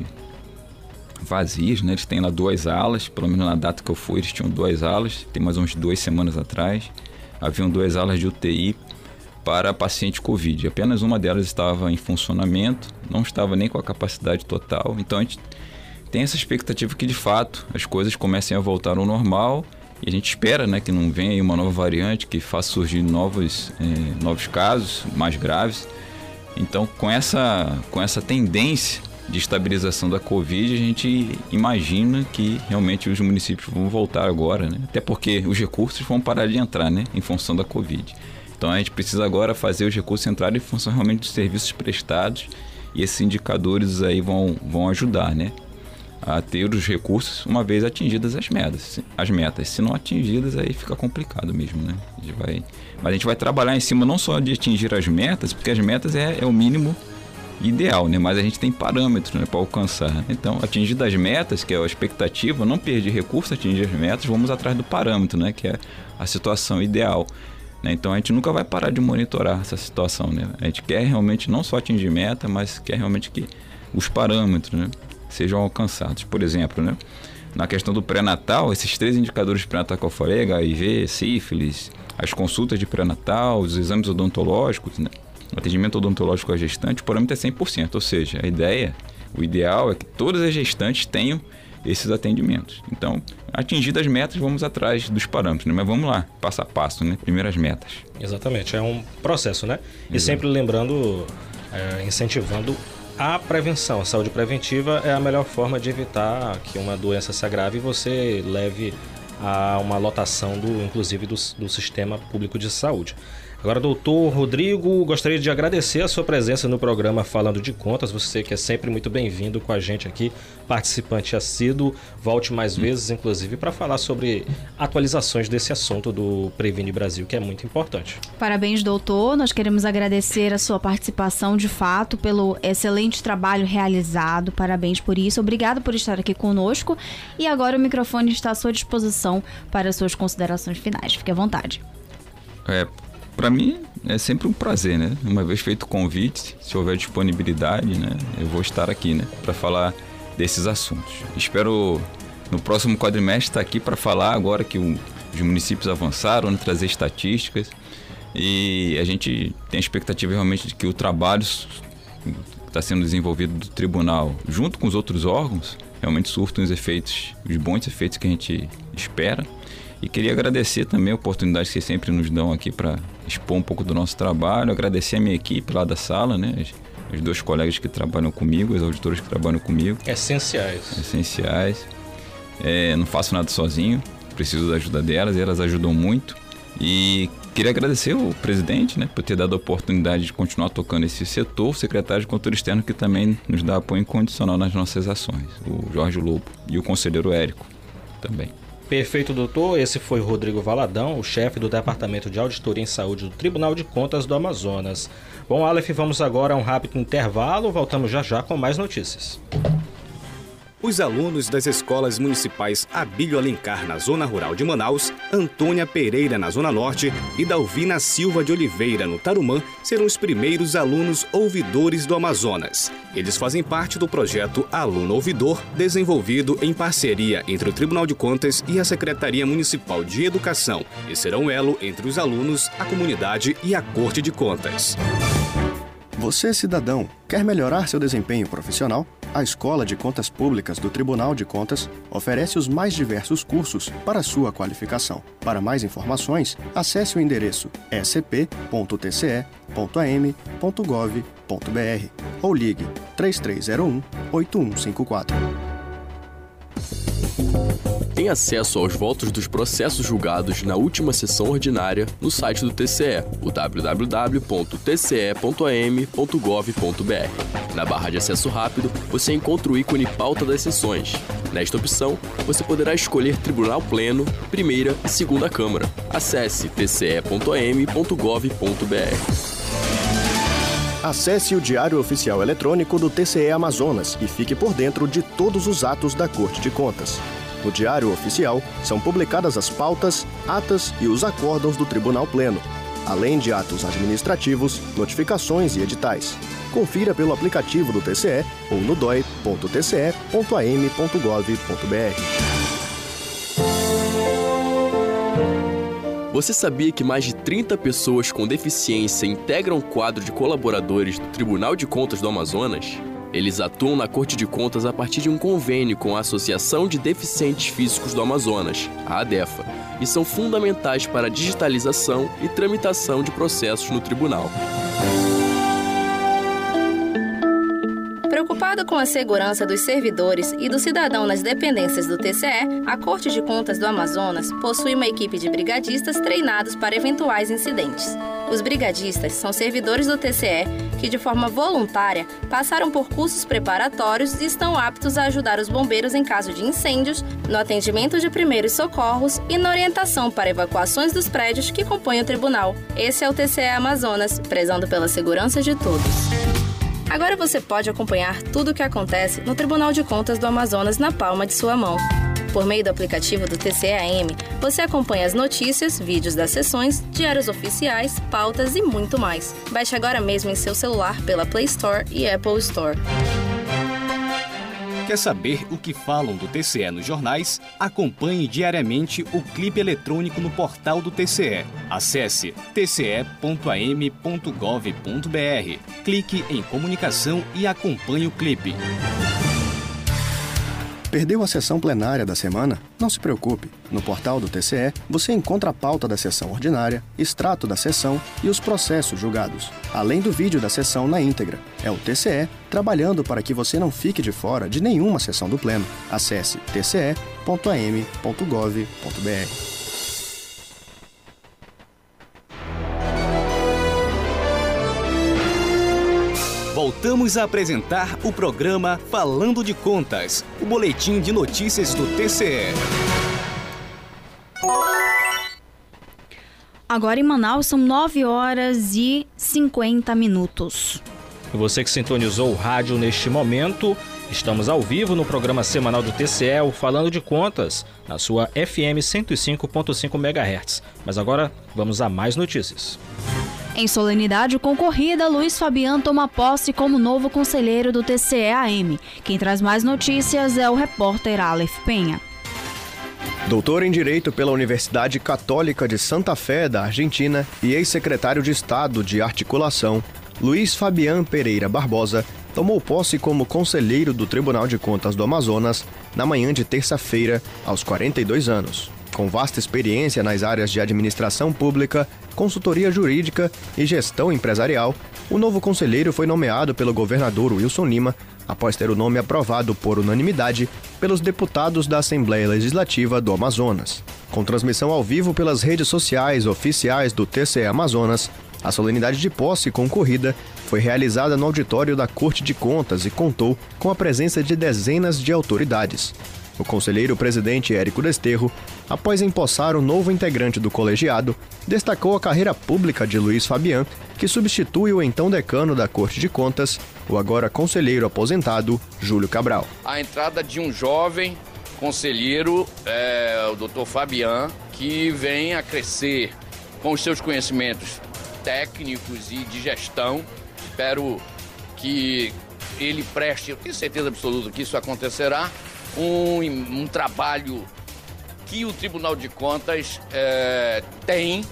vazias, né? Eles têm lá duas alas, pelo menos na data que eu fui, eles tinham duas alas, tem mais uns duas semanas atrás. Haviam duas alas de UTI para paciente Covid. Apenas uma delas estava em funcionamento, não estava nem com a capacidade total. Então a gente tem essa expectativa que de fato as coisas comecem a voltar ao normal e a gente espera né, que não venha uma nova variante que faça surgir novos, eh, novos casos mais graves. Então, com essa, com essa tendência de estabilização da Covid, a gente imagina que realmente os municípios vão voltar agora, né? até porque os recursos vão parar de entrar né? em função da Covid. Então a gente precisa agora fazer os recursos entrarem em função realmente dos serviços prestados e esses indicadores aí vão, vão ajudar né? A ter os recursos uma vez atingidas as metas. As metas. Se não atingidas, aí fica complicado mesmo. Né? A gente vai, mas a gente vai trabalhar em cima não só de atingir as metas, porque as metas é, é o mínimo ideal, né? Mas a gente tem parâmetros né, para alcançar. Então, atingir as metas, que é a expectativa, não perder recurso, atingir as metas, vamos atrás do parâmetro, né? Que é a situação ideal. Né? Então, a gente nunca vai parar de monitorar essa situação, né? A gente quer realmente não só atingir meta, mas quer realmente que os parâmetros, né? Sejam alcançados. Por exemplo, né? Na questão do pré-natal, esses três indicadores de pré-natal que eu falei, HIV, sífilis, as consultas de pré-natal, os exames odontológicos, né? atendimento odontológico à gestante, o parâmetro é 100%. Ou seja, a ideia, o ideal é que todas as gestantes tenham esses atendimentos. Então, atingidas as metas, vamos atrás dos parâmetros, né? mas vamos lá, passo a passo, né? Primeiras metas. Exatamente, é um processo, né? E Exato. sempre lembrando, é, incentivando a prevenção. A saúde preventiva é a melhor forma de evitar que uma doença se agrave e você leve a uma lotação, do, inclusive, do, do sistema público de saúde. Agora, doutor Rodrigo, gostaria de agradecer a sua presença no programa Falando de Contas. Você que é sempre muito bem-vindo com a gente aqui, participante assíduo. Volte mais hum. vezes, inclusive, para falar sobre atualizações desse assunto do Previne Brasil, que é muito importante. Parabéns, doutor. Nós queremos agradecer a sua participação, de fato, pelo excelente trabalho realizado. Parabéns por isso. Obrigado por estar aqui conosco. E agora o microfone está à sua disposição para suas considerações finais. Fique à vontade. É, para mim é sempre um prazer, né? Uma vez feito o convite, se houver disponibilidade, né, eu vou estar aqui, né, para falar desses assuntos. Espero no próximo quadrimestre estar aqui para falar agora que os municípios avançaram, né, trazer estatísticas e a gente tem a expectativa realmente de que o trabalho que está sendo desenvolvido do tribunal, junto com os outros órgãos, realmente surtam os efeitos, os bons efeitos que a gente espera. E queria agradecer também a oportunidade que vocês sempre nos dão aqui para expor um pouco do nosso trabalho, agradecer a minha equipe lá da sala, né? Os dois colegas que trabalham comigo, os auditores que trabalham comigo. Essenciais. Essenciais. É, não faço nada sozinho, preciso da ajuda delas, e elas ajudam muito. E queria agradecer o presidente né, por ter dado a oportunidade de continuar tocando esse setor, o secretário de Cultura Externa que também nos dá apoio incondicional nas nossas ações, o Jorge Lobo, e o conselheiro Érico também. Perfeito, doutor. Esse foi Rodrigo Valadão, o chefe do Departamento de Auditoria em Saúde do Tribunal de Contas do Amazonas. Bom, Aleph, vamos agora a um rápido intervalo. Voltamos já já com mais notícias. Os alunos das escolas municipais Abílio Alencar, na zona rural de Manaus, Antônia Pereira, na zona norte, e Dalvina Silva de Oliveira, no Tarumã, serão os primeiros alunos ouvidores do Amazonas. Eles fazem parte do projeto Aluno Ouvidor, desenvolvido em parceria entre o Tribunal de Contas e a Secretaria Municipal de Educação, e serão elo entre os alunos, a comunidade e a Corte de Contas. Você, cidadão, quer melhorar seu desempenho profissional? A Escola de Contas Públicas do Tribunal de Contas oferece os mais diversos cursos para sua qualificação. Para mais informações, acesse o endereço scp.tce.am.gov.br ou ligue 3301 8154 tem acesso aos votos dos processos julgados na última sessão ordinária no site do TCE, o www.tce.am.gov.br. Na barra de acesso rápido, você encontra o ícone Pauta das Sessões. Nesta opção, você poderá escolher Tribunal Pleno, Primeira e Segunda Câmara. Acesse tce.am.gov.br. Acesse o Diário Oficial Eletrônico do TCE Amazonas e fique por dentro de todos os atos da Corte de Contas. No Diário Oficial são publicadas as pautas, atas e os acórdãos do Tribunal Pleno, além de atos administrativos, notificações e editais. Confira pelo aplicativo do TCE ou no doi.tce.am.gov.br. Você sabia que mais de 30 pessoas com deficiência integram o quadro de colaboradores do Tribunal de Contas do Amazonas? Eles atuam na Corte de Contas a partir de um convênio com a Associação de Deficientes Físicos do Amazonas, a ADEFA, e são fundamentais para a digitalização e tramitação de processos no tribunal. Com a segurança dos servidores e do cidadão nas dependências do TCE, a Corte de Contas do Amazonas possui uma equipe de brigadistas treinados para eventuais incidentes. Os brigadistas são servidores do TCE que, de forma voluntária, passaram por cursos preparatórios e estão aptos a ajudar os bombeiros em caso de incêndios, no atendimento de primeiros socorros e na orientação para evacuações dos prédios que compõem o tribunal. Esse é o TCE Amazonas, prezando pela segurança de todos. Agora você pode acompanhar tudo o que acontece no Tribunal de Contas do Amazonas na palma de sua mão. Por meio do aplicativo do TCAM, você acompanha as notícias, vídeos das sessões, diários oficiais, pautas e muito mais. Baixe agora mesmo em seu celular pela Play Store e Apple Store. Quer saber o que falam do TCE nos jornais? Acompanhe diariamente o clipe eletrônico no portal do TCE. Acesse tce.am.gov.br. Clique em comunicação e acompanhe o clipe. Perdeu a sessão plenária da semana? Não se preocupe. No portal do TCE, você encontra a pauta da sessão ordinária, extrato da sessão e os processos julgados, além do vídeo da sessão na íntegra. É o TCE trabalhando para que você não fique de fora de nenhuma sessão do Pleno. Acesse tce.am.gov.br. Voltamos a apresentar o programa Falando de Contas, o boletim de notícias do TCE. Agora em Manaus são 9 horas e 50 minutos. Você que sintonizou o rádio neste momento, estamos ao vivo no programa semanal do TCE, o Falando de Contas, na sua FM 105.5 MHz. Mas agora vamos a mais notícias. Em solenidade concorrida, Luiz Fabiano toma posse como novo conselheiro do TCE-AM. Quem traz mais notícias é o repórter Aleph Penha. Doutor em Direito pela Universidade Católica de Santa Fé, da Argentina, e ex-secretário de Estado de Articulação, Luiz Fabian Pereira Barbosa tomou posse como conselheiro do Tribunal de Contas do Amazonas na manhã de terça-feira, aos 42 anos. Com vasta experiência nas áreas de administração pública, consultoria jurídica e gestão empresarial, o novo conselheiro foi nomeado pelo governador Wilson Lima após ter o nome aprovado por unanimidade pelos deputados da Assembleia Legislativa do Amazonas. Com transmissão ao vivo pelas redes sociais oficiais do TCE Amazonas, a solenidade de posse concorrida foi realizada no auditório da Corte de Contas e contou com a presença de dezenas de autoridades. O conselheiro presidente Érico Desterro, após empossar o novo integrante do colegiado, destacou a carreira pública de Luiz Fabian, que substitui o então decano da Corte de Contas, o agora conselheiro aposentado Júlio Cabral. A entrada de um jovem conselheiro, é, o doutor Fabian, que vem a crescer com os seus conhecimentos técnicos e de gestão. Espero que ele preste, eu tenho certeza absoluta que isso acontecerá, um, um trabalho que o Tribunal de Contas é, tem,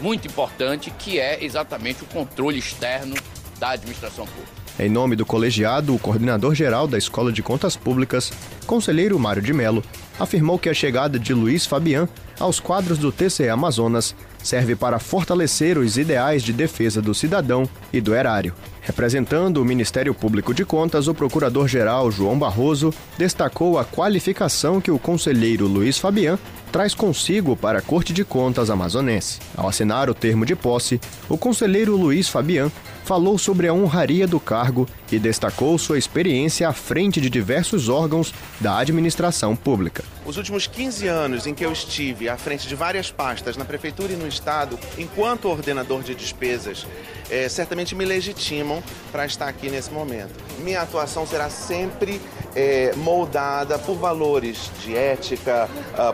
muito importante, que é exatamente o controle externo da administração pública. Em nome do colegiado, o coordenador-geral da Escola de Contas Públicas, conselheiro Mário de Mello, afirmou que a chegada de Luiz Fabian aos quadros do TCE Amazonas serve para fortalecer os ideais de defesa do cidadão e do erário. Representando o Ministério Público de Contas, o procurador-geral João Barroso destacou a qualificação que o conselheiro Luiz Fabian traz consigo para a Corte de Contas amazonense. Ao assinar o termo de posse, o conselheiro Luiz Fabian falou sobre a honraria do cargo e destacou sua experiência à frente de diversos órgãos da administração pública. Os últimos 15 anos em que eu estive à frente de várias pastas na prefeitura e no estado, enquanto ordenador de despesas, é, certamente me legitimam para estar aqui nesse momento. Minha atuação será sempre é, moldada por valores de ética, uh,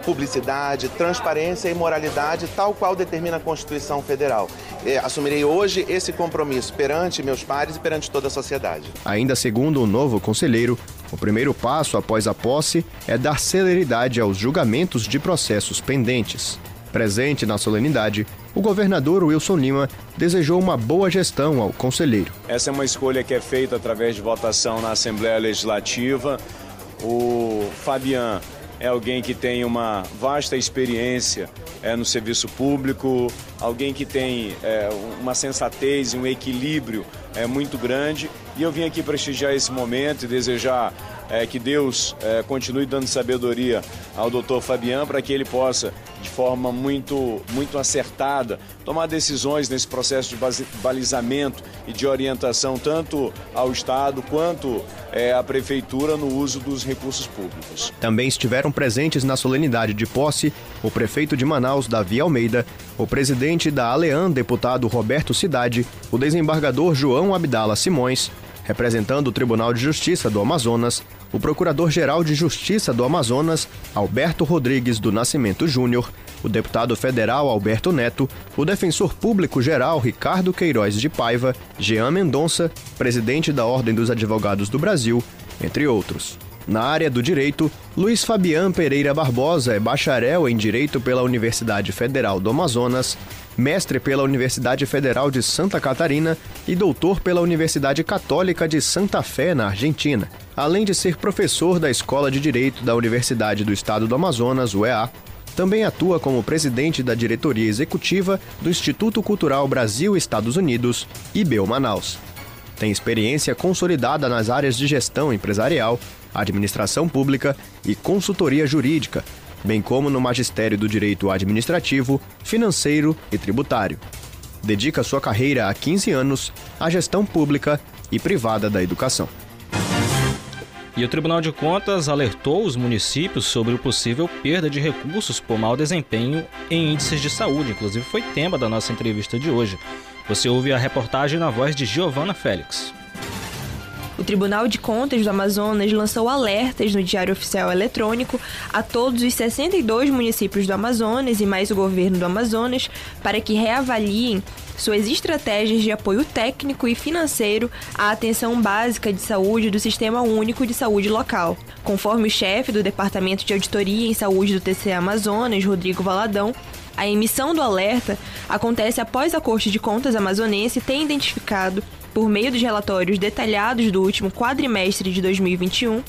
transparência e moralidade, tal qual determina a Constituição Federal. É, assumirei hoje esse compromisso perante meus pares e perante toda a sociedade. Ainda segundo o novo conselheiro, o primeiro passo após a posse é dar celeridade aos julgamentos de processos pendentes. Presente na solenidade, o governador Wilson Lima desejou uma boa gestão ao conselheiro. Essa é uma escolha que é feita através de votação na Assembleia Legislativa. O Fabian é alguém que tem uma vasta experiência é, no serviço público, alguém que tem é, uma sensatez e um equilíbrio é, muito grande. E eu vim aqui prestigiar esse momento e desejar é, que Deus é, continue dando sabedoria ao doutor Fabian para que ele possa, de forma muito, muito acertada, tomar decisões nesse processo de balizamento e de orientação tanto ao Estado quanto é, à Prefeitura no uso dos recursos públicos. Também estiveram presentes na solenidade de posse o prefeito de Manaus, Davi Almeida, o presidente da Alean, deputado Roberto Cidade, o desembargador João Abdala Simões, representando o Tribunal de Justiça do Amazonas, o Procurador-Geral de Justiça do Amazonas, Alberto Rodrigues do Nascimento Júnior, o deputado federal Alberto Neto, o defensor público-geral Ricardo Queiroz de Paiva, Jean Mendonça, presidente da Ordem dos Advogados do Brasil, entre outros. Na área do direito, Luiz Fabian Pereira Barbosa é bacharel em Direito pela Universidade Federal do Amazonas, mestre pela Universidade Federal de Santa Catarina e doutor pela Universidade Católica de Santa Fé, na Argentina além de ser professor da Escola de Direito da Universidade do Estado do Amazonas, UEA, também atua como presidente da diretoria executiva do Instituto Cultural Brasil-Estados Unidos, IBEL Manaus. Tem experiência consolidada nas áreas de gestão empresarial, administração pública e consultoria jurídica, bem como no magistério do direito administrativo, financeiro e tributário. Dedica sua carreira há 15 anos à gestão pública e privada da educação. E o Tribunal de Contas alertou os municípios sobre o possível perda de recursos por mau desempenho em índices de saúde. Inclusive, foi tema da nossa entrevista de hoje. Você ouve a reportagem na voz de Giovana Félix. O Tribunal de Contas do Amazonas lançou alertas no Diário Oficial Eletrônico a todos os 62 municípios do Amazonas e mais o governo do Amazonas para que reavaliem suas estratégias de apoio técnico e financeiro à atenção básica de saúde do Sistema Único de Saúde Local. Conforme o chefe do Departamento de Auditoria em Saúde do TCE Amazonas, Rodrigo Valadão, a emissão do alerta acontece após a Corte de Contas amazonense ter identificado por meio dos relatórios detalhados do último quadrimestre de 2021,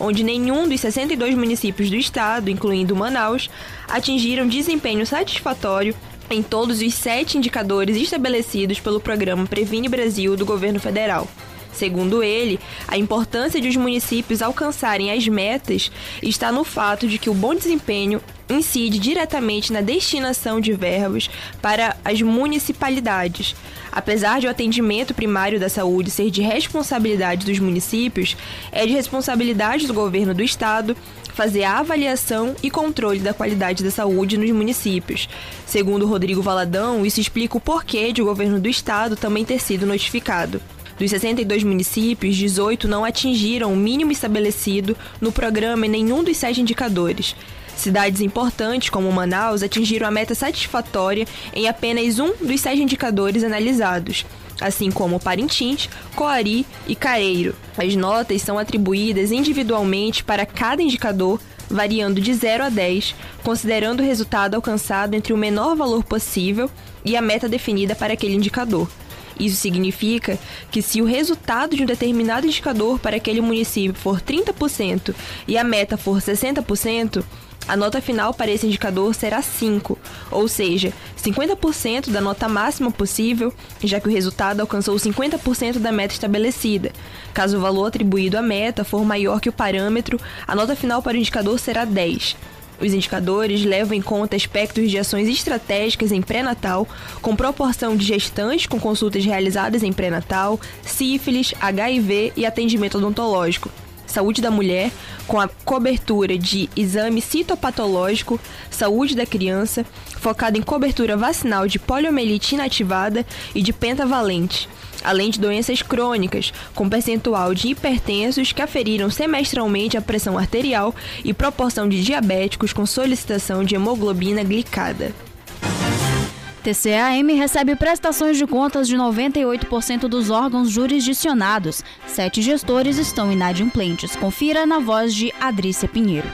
onde nenhum dos 62 municípios do estado, incluindo Manaus, atingiram desempenho satisfatório em todos os sete indicadores estabelecidos pelo programa Previne Brasil do governo federal. Segundo ele, a importância de os municípios alcançarem as metas está no fato de que o bom desempenho incide diretamente na destinação de verbas para as municipalidades. Apesar de o atendimento primário da saúde ser de responsabilidade dos municípios, é de responsabilidade do governo do estado fazer a avaliação e controle da qualidade da saúde nos municípios. Segundo Rodrigo Valadão, isso explica o porquê de o governo do estado também ter sido notificado. Dos 62 municípios, 18 não atingiram o mínimo estabelecido no programa em nenhum dos sete indicadores. Cidades importantes, como Manaus, atingiram a meta satisfatória em apenas um dos sete indicadores analisados, assim como Parintins, Coari e Careiro. As notas são atribuídas individualmente para cada indicador, variando de 0 a 10, considerando o resultado alcançado entre o menor valor possível e a meta definida para aquele indicador. Isso significa que se o resultado de um determinado indicador para aquele município for 30% e a meta for 60%, a nota final para esse indicador será 5, ou seja, 50% da nota máxima possível, já que o resultado alcançou 50% da meta estabelecida. Caso o valor atribuído à meta for maior que o parâmetro, a nota final para o indicador será 10. Os indicadores levam em conta aspectos de ações estratégicas em pré-natal, com proporção de gestantes com consultas realizadas em pré-natal, sífilis, HIV e atendimento odontológico. Saúde da mulher, com a cobertura de exame citopatológico, saúde da criança, focada em cobertura vacinal de poliomielite inativada e de pentavalente, além de doenças crônicas, com percentual de hipertensos que aferiram semestralmente a pressão arterial e proporção de diabéticos com solicitação de hemoglobina glicada. TCAM recebe prestações de contas de 98% dos órgãos jurisdicionados. Sete gestores estão inadimplentes. Confira na voz de Adrícia Pinheiro.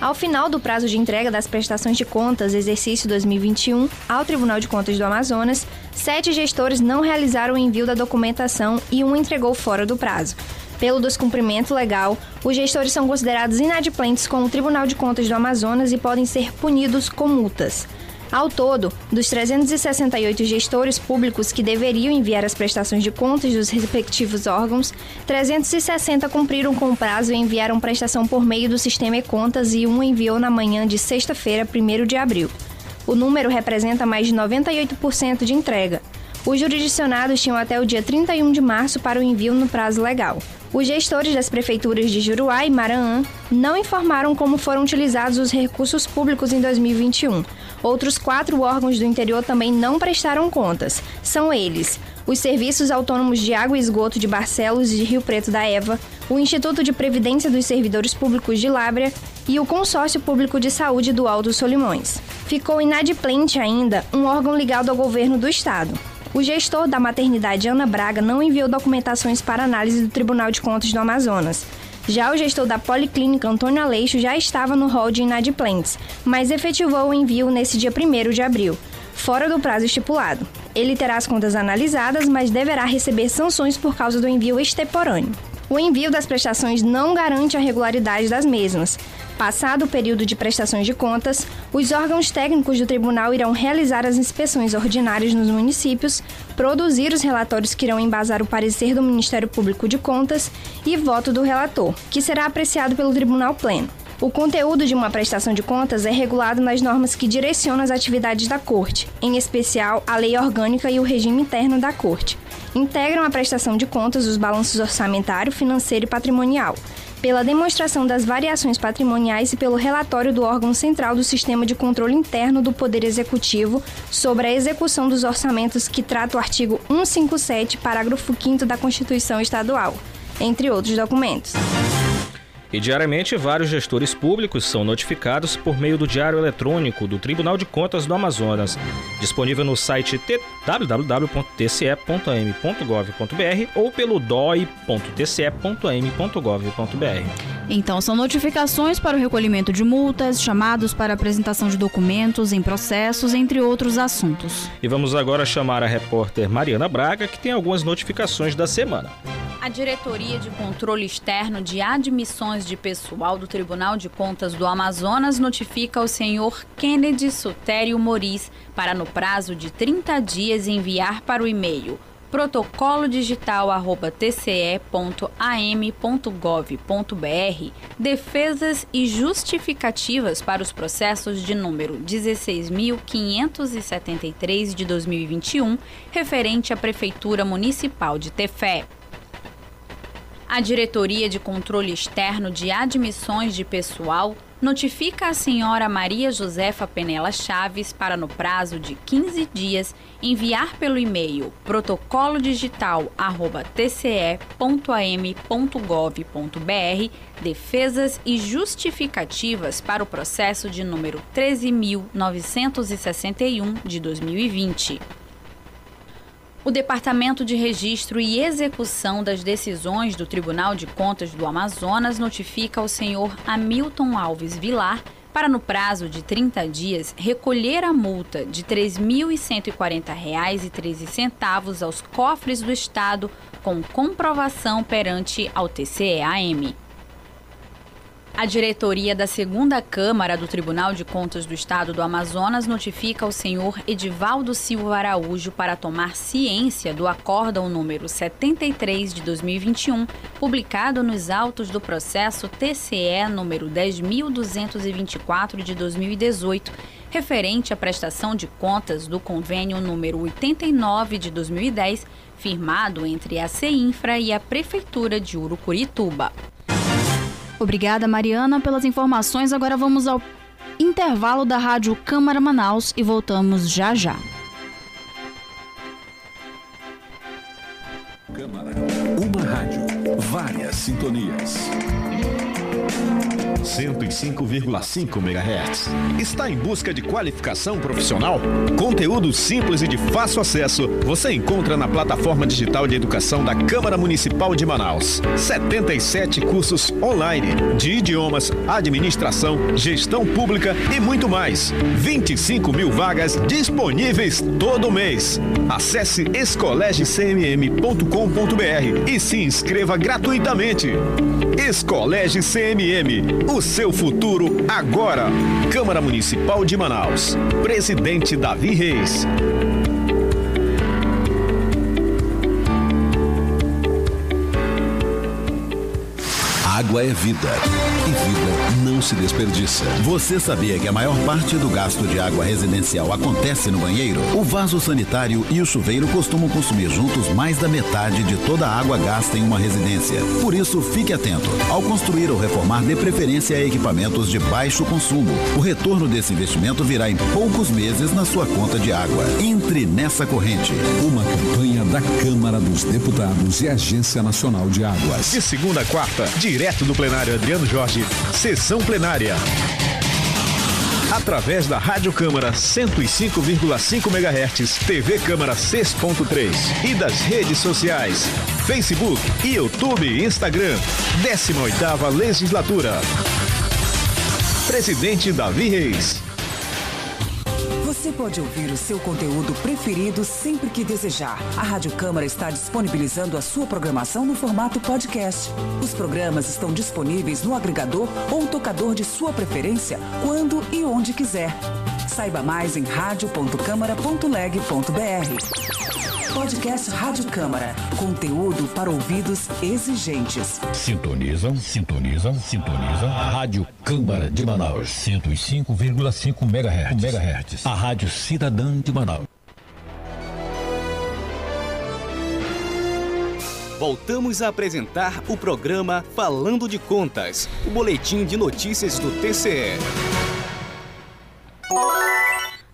Ao final do prazo de entrega das prestações de contas exercício 2021 ao Tribunal de Contas do Amazonas, sete gestores não realizaram o envio da documentação e um entregou fora do prazo. Pelo descumprimento legal, os gestores são considerados inadimplentes com o Tribunal de Contas do Amazonas e podem ser punidos com multas. Ao todo, dos 368 gestores públicos que deveriam enviar as prestações de contas dos respectivos órgãos, 360 cumpriram com o prazo e enviaram prestação por meio do sistema e-contas e um enviou na manhã de sexta-feira, 1 de abril. O número representa mais de 98% de entrega. Os jurisdicionados tinham até o dia 31 de março para o envio no prazo legal. Os gestores das prefeituras de Juruá e Maranhão não informaram como foram utilizados os recursos públicos em 2021. Outros quatro órgãos do interior também não prestaram contas. São eles: os Serviços Autônomos de Água e Esgoto de Barcelos e de Rio Preto da Eva, o Instituto de Previdência dos Servidores Públicos de Lábrea e o Consórcio Público de Saúde do Alto Solimões. Ficou inadimplente ainda um órgão ligado ao governo do estado. O gestor da maternidade Ana Braga não enviou documentações para análise do Tribunal de Contas do Amazonas. Já o gestor da Policlínica Antônio Aleixo já estava no rol de inadimplentes, mas efetivou o envio nesse dia 1 de abril, fora do prazo estipulado. Ele terá as contas analisadas, mas deverá receber sanções por causa do envio extemporâneo. O envio das prestações não garante a regularidade das mesmas. Passado o período de prestações de contas, os órgãos técnicos do tribunal irão realizar as inspeções ordinárias nos municípios, produzir os relatórios que irão embasar o parecer do Ministério Público de Contas e voto do relator, que será apreciado pelo Tribunal Pleno. O conteúdo de uma prestação de contas é regulado nas normas que direcionam as atividades da Corte, em especial a lei orgânica e o regime interno da Corte. Integram a prestação de contas os balanços orçamentário, financeiro e patrimonial, pela demonstração das variações patrimoniais e pelo relatório do órgão central do Sistema de Controle Interno do Poder Executivo sobre a execução dos orçamentos que trata o artigo 157, parágrafo 5 da Constituição Estadual, entre outros documentos. E diariamente, vários gestores públicos são notificados por meio do Diário Eletrônico do Tribunal de Contas do Amazonas, disponível no site www.tce.am.gov.br ou pelo doi.tce.am.gov.br. Então, são notificações para o recolhimento de multas, chamados para apresentação de documentos em processos, entre outros assuntos. E vamos agora chamar a repórter Mariana Braga, que tem algumas notificações da semana. A Diretoria de Controle Externo de Admissões de Pessoal do Tribunal de Contas do Amazonas notifica o senhor Kennedy Sutério Moris para, no prazo de 30 dias, enviar para o e-mail protocolodigital.tce.am.gov.br defesas e justificativas para os processos de número 16.573 de 2021, referente à Prefeitura Municipal de Tefé. A Diretoria de Controle Externo de Admissões de Pessoal notifica a senhora Maria Josefa Penela Chaves para, no prazo de 15 dias, enviar pelo e-mail protocolodigital.tce.am.gov.br defesas e justificativas para o processo de número 13.961 de 2020. O Departamento de Registro e Execução das Decisões do Tribunal de Contas do Amazonas notifica ao senhor Hamilton Alves Vilar para, no prazo de 30 dias, recolher a multa de R$ 3.140,13 aos cofres do Estado com comprovação perante ao TCE-AM. A diretoria da segunda Câmara do Tribunal de Contas do Estado do Amazonas notifica o senhor Edivaldo Silva Araújo para tomar ciência do acórdão número 73 de 2021, publicado nos autos do processo TCE número 10.224 de 2018, referente à prestação de contas do convênio número 89 de 2010, firmado entre a CEINFRA e a Prefeitura de Urucurituba. Obrigada, Mariana, pelas informações. Agora vamos ao intervalo da Rádio Câmara Manaus e voltamos já já. Câmara. Uma rádio. Várias sintonias. 105,5 MHz. Está em busca de qualificação profissional? Conteúdo simples e de fácil acesso você encontra na plataforma digital de educação da Câmara Municipal de Manaus. 77 cursos online de idiomas, administração, gestão pública e muito mais. 25 mil vagas disponíveis todo mês. Acesse escolegecmm.com.br e se inscreva gratuitamente. Escolege CMM, o seu futuro agora. Câmara Municipal de Manaus. Presidente Davi Reis. Água é vida. E vida não se desperdiça. Você sabia que a maior parte do gasto de água residencial acontece no banheiro? O vaso sanitário e o chuveiro costumam consumir juntos mais da metade de toda a água gasta em uma residência. Por isso, fique atento. Ao construir ou reformar, dê preferência a equipamentos de baixo consumo. O retorno desse investimento virá em poucos meses na sua conta de água. Entre nessa corrente. Uma campanha da Câmara dos Deputados e Agência Nacional de Águas. De segunda a quarta, direto do plenário Adriano Jorge, sessão plenária. Através da Rádio Câmara 105,5 MHz, TV Câmara 6.3 e das redes sociais, Facebook, YouTube e Instagram. 18ª Legislatura. Presidente Davi Reis. Você pode ouvir o seu conteúdo preferido sempre que desejar. A Rádio Câmara está disponibilizando a sua programação no formato podcast. Os programas estão disponíveis no agregador ou tocador de sua preferência, quando e onde quiser. Saiba mais em radio.câmara.leg.br. Podcast Rádio Câmara. Conteúdo para ouvidos exigentes. Sintonizam, sintonizam, sintonizam. Rádio Câmara de Manaus. 105,5 MHz. MHz. A Rádio Cidadã de Manaus. Voltamos a apresentar o programa Falando de Contas, o boletim de notícias do TCE.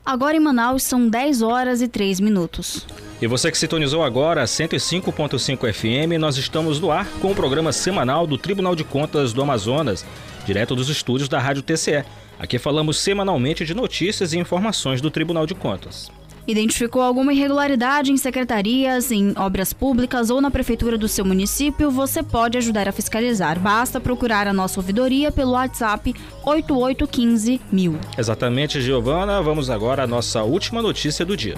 Agora em Manaus são 10 horas e 3 minutos. E você que sintonizou agora 105.5 FM, nós estamos no ar com o programa semanal do Tribunal de Contas do Amazonas, direto dos estúdios da Rádio TCE. Aqui falamos semanalmente de notícias e informações do Tribunal de Contas. Identificou alguma irregularidade em secretarias, em obras públicas ou na prefeitura do seu município? Você pode ajudar a fiscalizar. Basta procurar a nossa ouvidoria pelo WhatsApp 8815 mil. Exatamente, Giovana. Vamos agora à nossa última notícia do dia.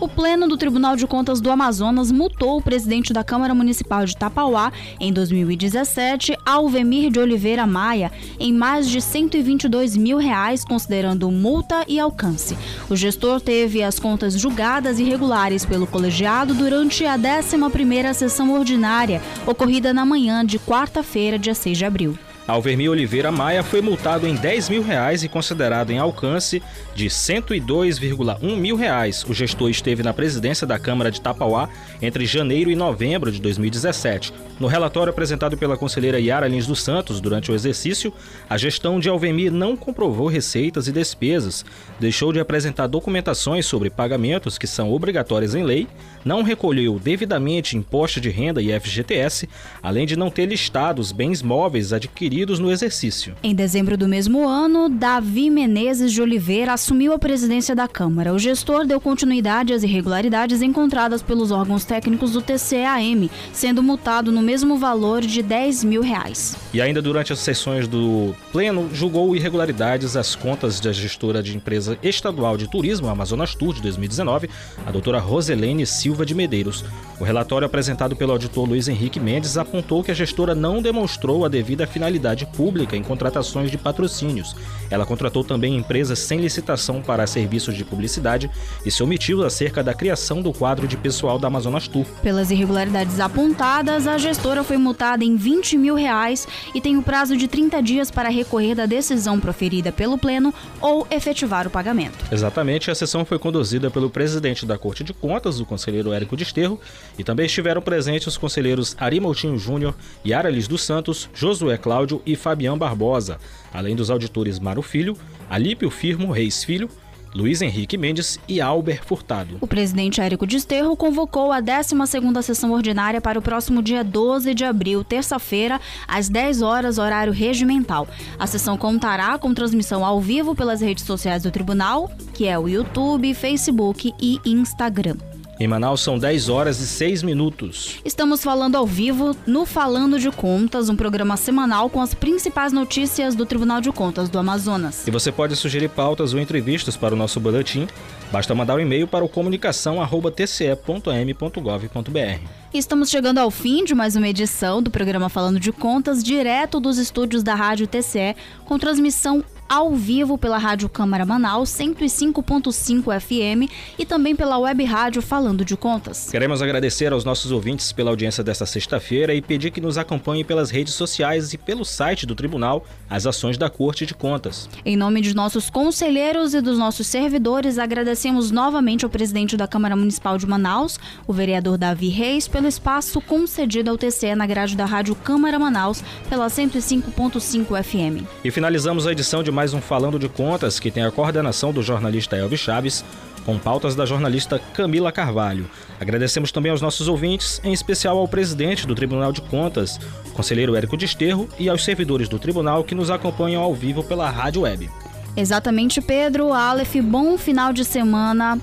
O Pleno do Tribunal de Contas do Amazonas multou o presidente da Câmara Municipal de Tapauá em 2017, Alvemir de Oliveira Maia, em mais de 122 mil reais, considerando multa e alcance. O gestor teve as contas julgadas irregulares pelo colegiado durante a 11ª sessão ordinária, ocorrida na manhã de quarta-feira, dia 6 de abril. Alvermir Oliveira Maia foi multado em 10 mil reais e considerado em alcance de 102,1 mil reais. O gestor esteve na presidência da Câmara de Tapauá entre janeiro e novembro de 2017. No relatório apresentado pela conselheira Yara Lins dos Santos durante o exercício, a gestão de Alvermir não comprovou receitas e despesas, deixou de apresentar documentações sobre pagamentos que são obrigatórias em lei, não recolheu devidamente imposto de renda e FGTS, além de não ter listado os bens móveis adquiridos no exercício. Em dezembro do mesmo ano, Davi Menezes de Oliveira assumiu a presidência da Câmara. O gestor deu continuidade às irregularidades encontradas pelos órgãos técnicos do TCAM, sendo multado no mesmo valor de 10 mil reais. E ainda durante as sessões do Pleno, julgou irregularidades as contas da gestora de empresa estadual de turismo, Amazonas Tour, de 2019, a doutora Roselene Silva de Medeiros. O relatório apresentado pelo auditor Luiz Henrique Mendes apontou que a gestora não demonstrou a devida finalidade pública em contratações de patrocínios. Ela contratou também empresas sem licitação para serviços de publicidade e se omitiu acerca da criação do quadro de pessoal da Amazonas Tour. Pelas irregularidades apontadas, a gestora foi multada em 20 mil reais e tem o prazo de 30 dias para recorrer da decisão proferida pelo Pleno ou efetivar o pagamento. Exatamente, a sessão foi conduzida pelo presidente da Corte de Contas, o conselheiro Érico Desterro, e também estiveram presentes os conselheiros Ari Moutinho Júnior, Yara Liz dos Santos, Josué Cláudio e Fabião Barbosa, além dos auditores Mário Filho, Alípio Firmo Reis Filho, Luiz Henrique Mendes e Albert Furtado. O presidente Érico Desterro convocou a 12ª sessão ordinária para o próximo dia 12 de abril, terça-feira, às 10 horas, horário regimental. A sessão contará com transmissão ao vivo pelas redes sociais do tribunal, que é o YouTube, Facebook e Instagram. Em Manaus são 10 horas e 6 minutos. Estamos falando ao vivo no Falando de Contas, um programa semanal com as principais notícias do Tribunal de Contas do Amazonas. E você pode sugerir pautas ou entrevistas para o nosso boletim. Basta mandar um e-mail para o comunicação@tce.m.gov.br. Estamos chegando ao fim de mais uma edição do programa Falando de Contas, direto dos estúdios da Rádio TCE, com transmissão ao vivo pela Rádio Câmara Manaus 105.5 FM e também pela web rádio Falando de Contas. Queremos agradecer aos nossos ouvintes pela audiência desta sexta-feira e pedir que nos acompanhem pelas redes sociais e pelo site do Tribunal as ações da Corte de Contas. Em nome de nossos conselheiros e dos nossos servidores, agradecemos novamente ao presidente da Câmara Municipal de Manaus, o vereador Davi Reis, pelo espaço concedido ao TCE na grade da Rádio Câmara Manaus pela 105.5 FM. E finalizamos a edição de mais um Falando de Contas, que tem a coordenação do jornalista Elvis Chaves, com pautas da jornalista Camila Carvalho. Agradecemos também aos nossos ouvintes, em especial ao presidente do Tribunal de Contas, conselheiro Érico Desterro, e aos servidores do tribunal que nos acompanham ao vivo pela rádio web. Exatamente, Pedro. Aleph, bom final de semana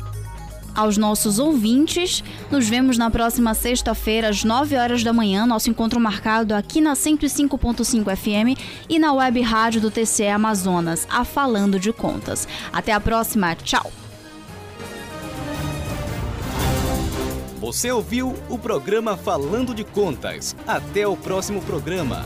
aos nossos ouvintes. Nos vemos na próxima sexta-feira, às 9 horas da manhã. Nosso encontro marcado aqui na 105.5 FM e na web rádio do TCE Amazonas, a Falando de Contas. Até a próxima. Tchau. Você ouviu o programa Falando de Contas. Até o próximo programa.